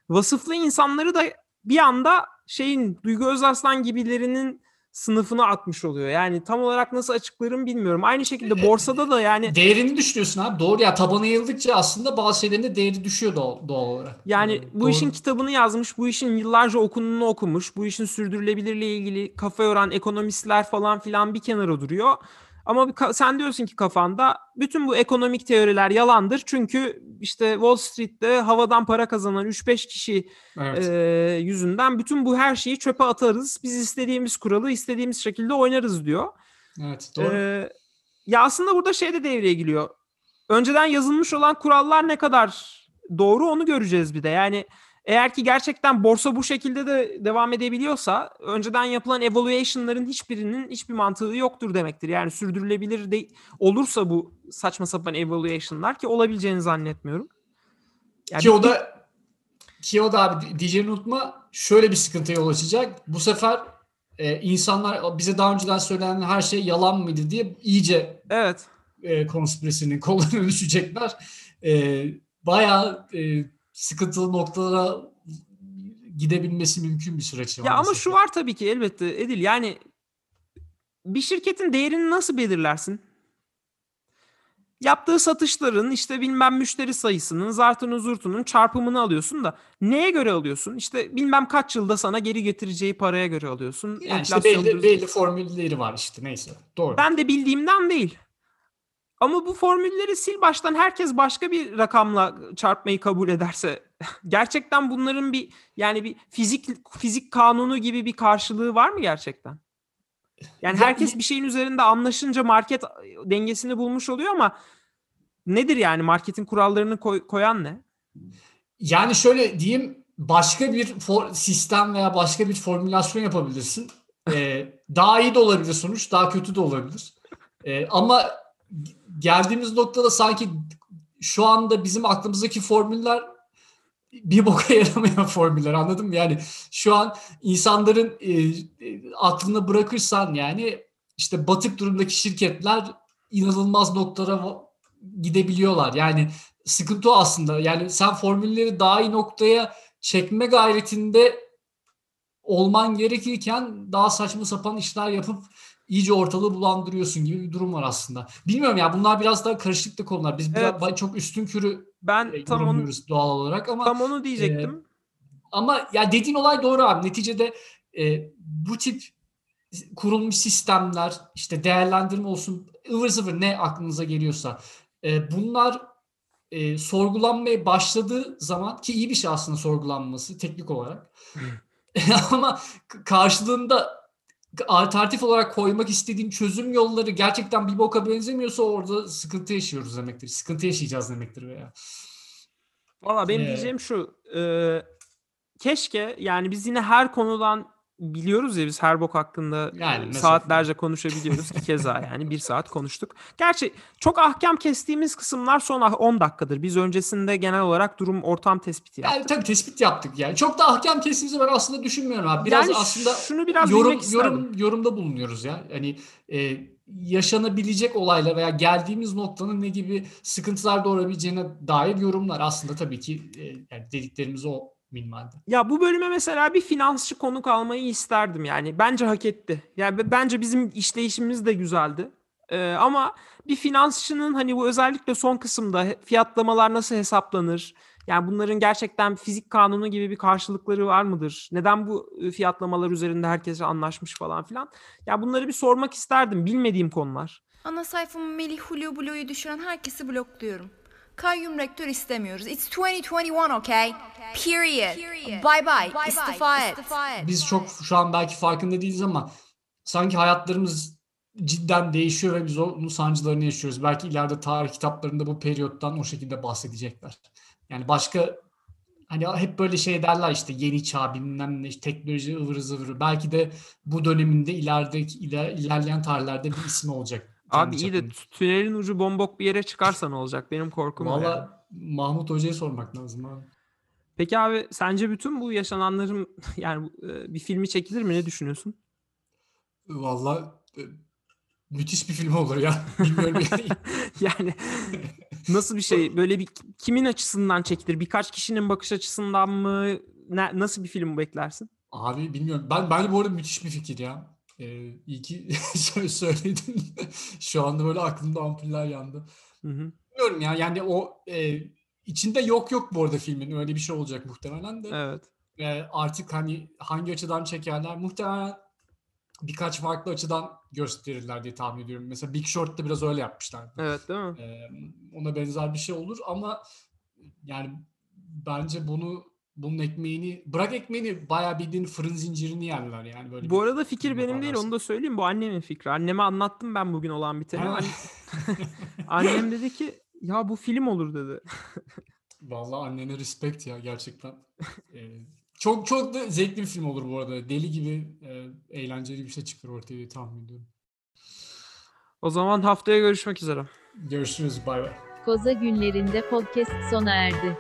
Vasıflı insanları da bir anda şeyin Duygu Özaslan gibilerinin sınıfına atmış oluyor. Yani tam olarak nasıl açıklarım bilmiyorum. Aynı şekilde borsada da yani Değerini düşünüyorsun abi. Doğru ya tabana yayıldıkça aslında bazı şeylerin de değeri düşüyor doğal, doğal olarak. Yani Ee, bu doğru. işin kitabını yazmış, bu işin yıllarca okununu okumuş, bu işin sürdürülebilirliği ilgili kafa yoran ekonomistler falan filan bir kenara duruyor. Ama sen diyorsun ki kafanda bütün bu ekonomik teoriler yalandır. Çünkü işte Wall Street'te havadan para kazanan 3-5 kişi Evet. e, yüzünden bütün bu her şeyi çöpe atarız. Biz istediğimiz kuralı istediğimiz şekilde oynarız diyor. evet doğru. Ee, ya aslında burada şey de devreye giriyor. Önceden yazılmış olan kurallar ne kadar doğru onu göreceğiz bir de. Yani Eğer ki gerçekten borsa bu şekilde de devam edebiliyorsa önceden yapılan evaluation'ların hiçbirinin hiçbir mantığı yoktur demektir. Yani sürdürülebilir de olursa bu saçma sapan evaluation'lar ki olabileceğini zannetmiyorum. Yani Ki o da ki o da abi diyeceğini unutma şöyle bir sıkıntıya yol açacak. Bu sefer e, insanlar bize daha önceden söylenen her şey yalan mıydı diye iyice evet. e, konspirasinin kollarına düşecekler. E, bayağı e, sıkıntılı noktalara gidebilmesi mümkün bir süreç. Ya ama şu var tabii ki elbette Edil yani bir şirketin değerini nasıl belirlersin? Yaptığı satışların işte bilmem müşteri sayısının zartının zurtunun çarpımını alıyorsun da neye göre alıyorsun? İşte bilmem kaç yılda sana geri getireceği paraya göre alıyorsun. yani işte belli, belli formülleri var işte neyse. Doğru. Ben de bildiğimden değil. Ama bu formülleri sil baştan herkes başka bir rakamla çarpmayı kabul ederse gerçekten bunların bir yani bir fizik fizik kanunu gibi bir karşılığı var mı gerçekten? Yani Ya- herkes bir şeyin üzerinde anlaşınca market dengesini bulmuş oluyor ama nedir yani marketin kurallarını koy- koyan ne? Yani şöyle diyeyim başka bir for- sistem veya başka bir formülasyon yapabilirsin. Ee, daha iyi de olabilir sonuç, daha kötü de olabilir. Ee, ama geldiğimiz noktada sanki şu anda bizim aklımızdaki formüller bir boka yaramayan formüller anladın mı? Yani şu an insanların e, e, aklına bırakırsan yani işte batık durumdaki şirketler inanılmaz noktalara gidebiliyorlar. Yani sıkıntı o aslında. Yani sen formülleri daha iyi noktaya çekme gayretinde olman gerekirken daha saçma sapan işler yapıp iyice ortalığı bulandırıyorsun gibi bir durum var aslında. Bilmiyorum ya bunlar biraz daha karışıklı konular. Biz biraz Evet. çok üstün körü Ben e, tam onu doğal olarak ama tam onu diyecektim. ama ya dediğin olay doğru abi. Neticede e, bu tip kurulmuş sistemler işte değerlendirme olsun ıvır zıvır ne aklınıza geliyorsa e, bunlar e, sorgulanmaya başladığı zaman ki iyi bir şey aslında sorgulanması teknik olarak ama karşılığında alternatif olarak koymak istediğin çözüm yolları gerçekten bir boka benzemiyorsa orada sıkıntı yaşıyoruz demektir. Sıkıntı yaşayacağız demektir veya. Valla benim Ee, diyeceğim şu. e, keşke yani biz yine her konudan biliyoruz ya biz her bok hakkında Yani mesela- saatlerce konuşabiliyoruz ki keza yani bir saat konuştuk. Gerçi çok ahkam kestiğimiz kısımlar son ah- 10 dakikadır. Biz öncesinde genel olarak durum ortam tespiti yaptık. Yani tabii tespit yaptık yani. Çok da ahkam kesimizi ben aslında düşünmüyorum abi. Biraz Yani aslında şunu biraz yorum yorum yorumda bulunuyoruz ya. Hani e, yaşanabilecek olaylar veya geldiğimiz noktanın ne gibi sıkıntılar doğurabileceğine dair yorumlar aslında tabii ki e, yani dediklerimiz o minvalde. Ya bu bölüme mesela bir finansçı konuk almayı isterdim yani. Bence hak etti. Yani bence bizim işleyişimiz de güzeldi. Ee, ama bir finansçının hani bu özellikle son kısımda fiyatlamalar nasıl hesaplanır? Yani bunların gerçekten fizik kanunu gibi bir karşılıkları var mıdır? Neden bu e, fiyatlamalar üzerinde herkes anlaşmış falan filan? Ya bunları bir sormak isterdim. Bilmediğim konular. Ana sayfamı Melih Hulu Blue'yu düşüren herkesi blokluyorum. Kayyum rektör istemiyoruz. It's 2021 okay? Period. Bye bye. İstifa et. Biz çok şu an belki farkında değiliz ama sanki hayatlarımız cidden değişiyor ve biz onun sancılarını yaşıyoruz. Belki ileride tarih kitaplarında bu periyottan o şekilde bahsedecekler. Yani başka hani hep böyle şey derler işte yeni çağ bilmem ne işte teknoloji ıvır zıvırı. Belki de bu döneminde ileride iler, ilerleyen tarihlerde bir ismi olacak. Abi iyi de tünelin ucu bombok bir yere çıkarsa ne olacak? Benim korkum o yani. Valla Mahmut Hoca'ya sormak lazım abi. Peki abi sence bütün bu yaşananların yani e, bir filmi çekilir mi? Ne düşünüyorsun? Valla e, müthiş bir film olur ya. Bilmiyorum yani. yani nasıl bir şey? Böyle bir kimin açısından çekilir? Birkaç kişinin bakış açısından mı? Ne, nasıl bir film beklersin? Abi bilmiyorum. Ben bence bu arada müthiş bir fikir ya. Ee, iyi ki söyledin. Şu anda böyle aklımda ampuller yandı. Hı hı. Bilmiyorum ya yani o e, içinde yok yok bu arada filmin öyle bir şey olacak muhtemelen de. Evet. E, artık hani hangi açıdan çekerler muhtemelen birkaç farklı açıdan gösterirler diye tahmin ediyorum. Mesela Big Short'ta biraz öyle yapmışlardı. Evet değil mi? Ee, ona benzer bir şey olur ama yani bence bunu bunun ekmeğini bırak ekmeğini bayağı bildiğin fırın zincirini yerler yani böyle. Bu arada fikir benim değil onu da söyleyeyim. Bu annemin fikri. Anneme anlattım ben bugün olan biteni. Ha. Anne- Annem dedi ki ya bu film olur dedi. Vallahi annene respect ya gerçekten. Ee, çok çok da zevkli bir film olur bu arada. Deli gibi e, eğlenceli bir şey çıkar ortaya diye tahmin ediyorum. O zaman haftaya görüşmek üzere. Görüşürüz. Bay bay. Koza günlerinde podcast sona erdi.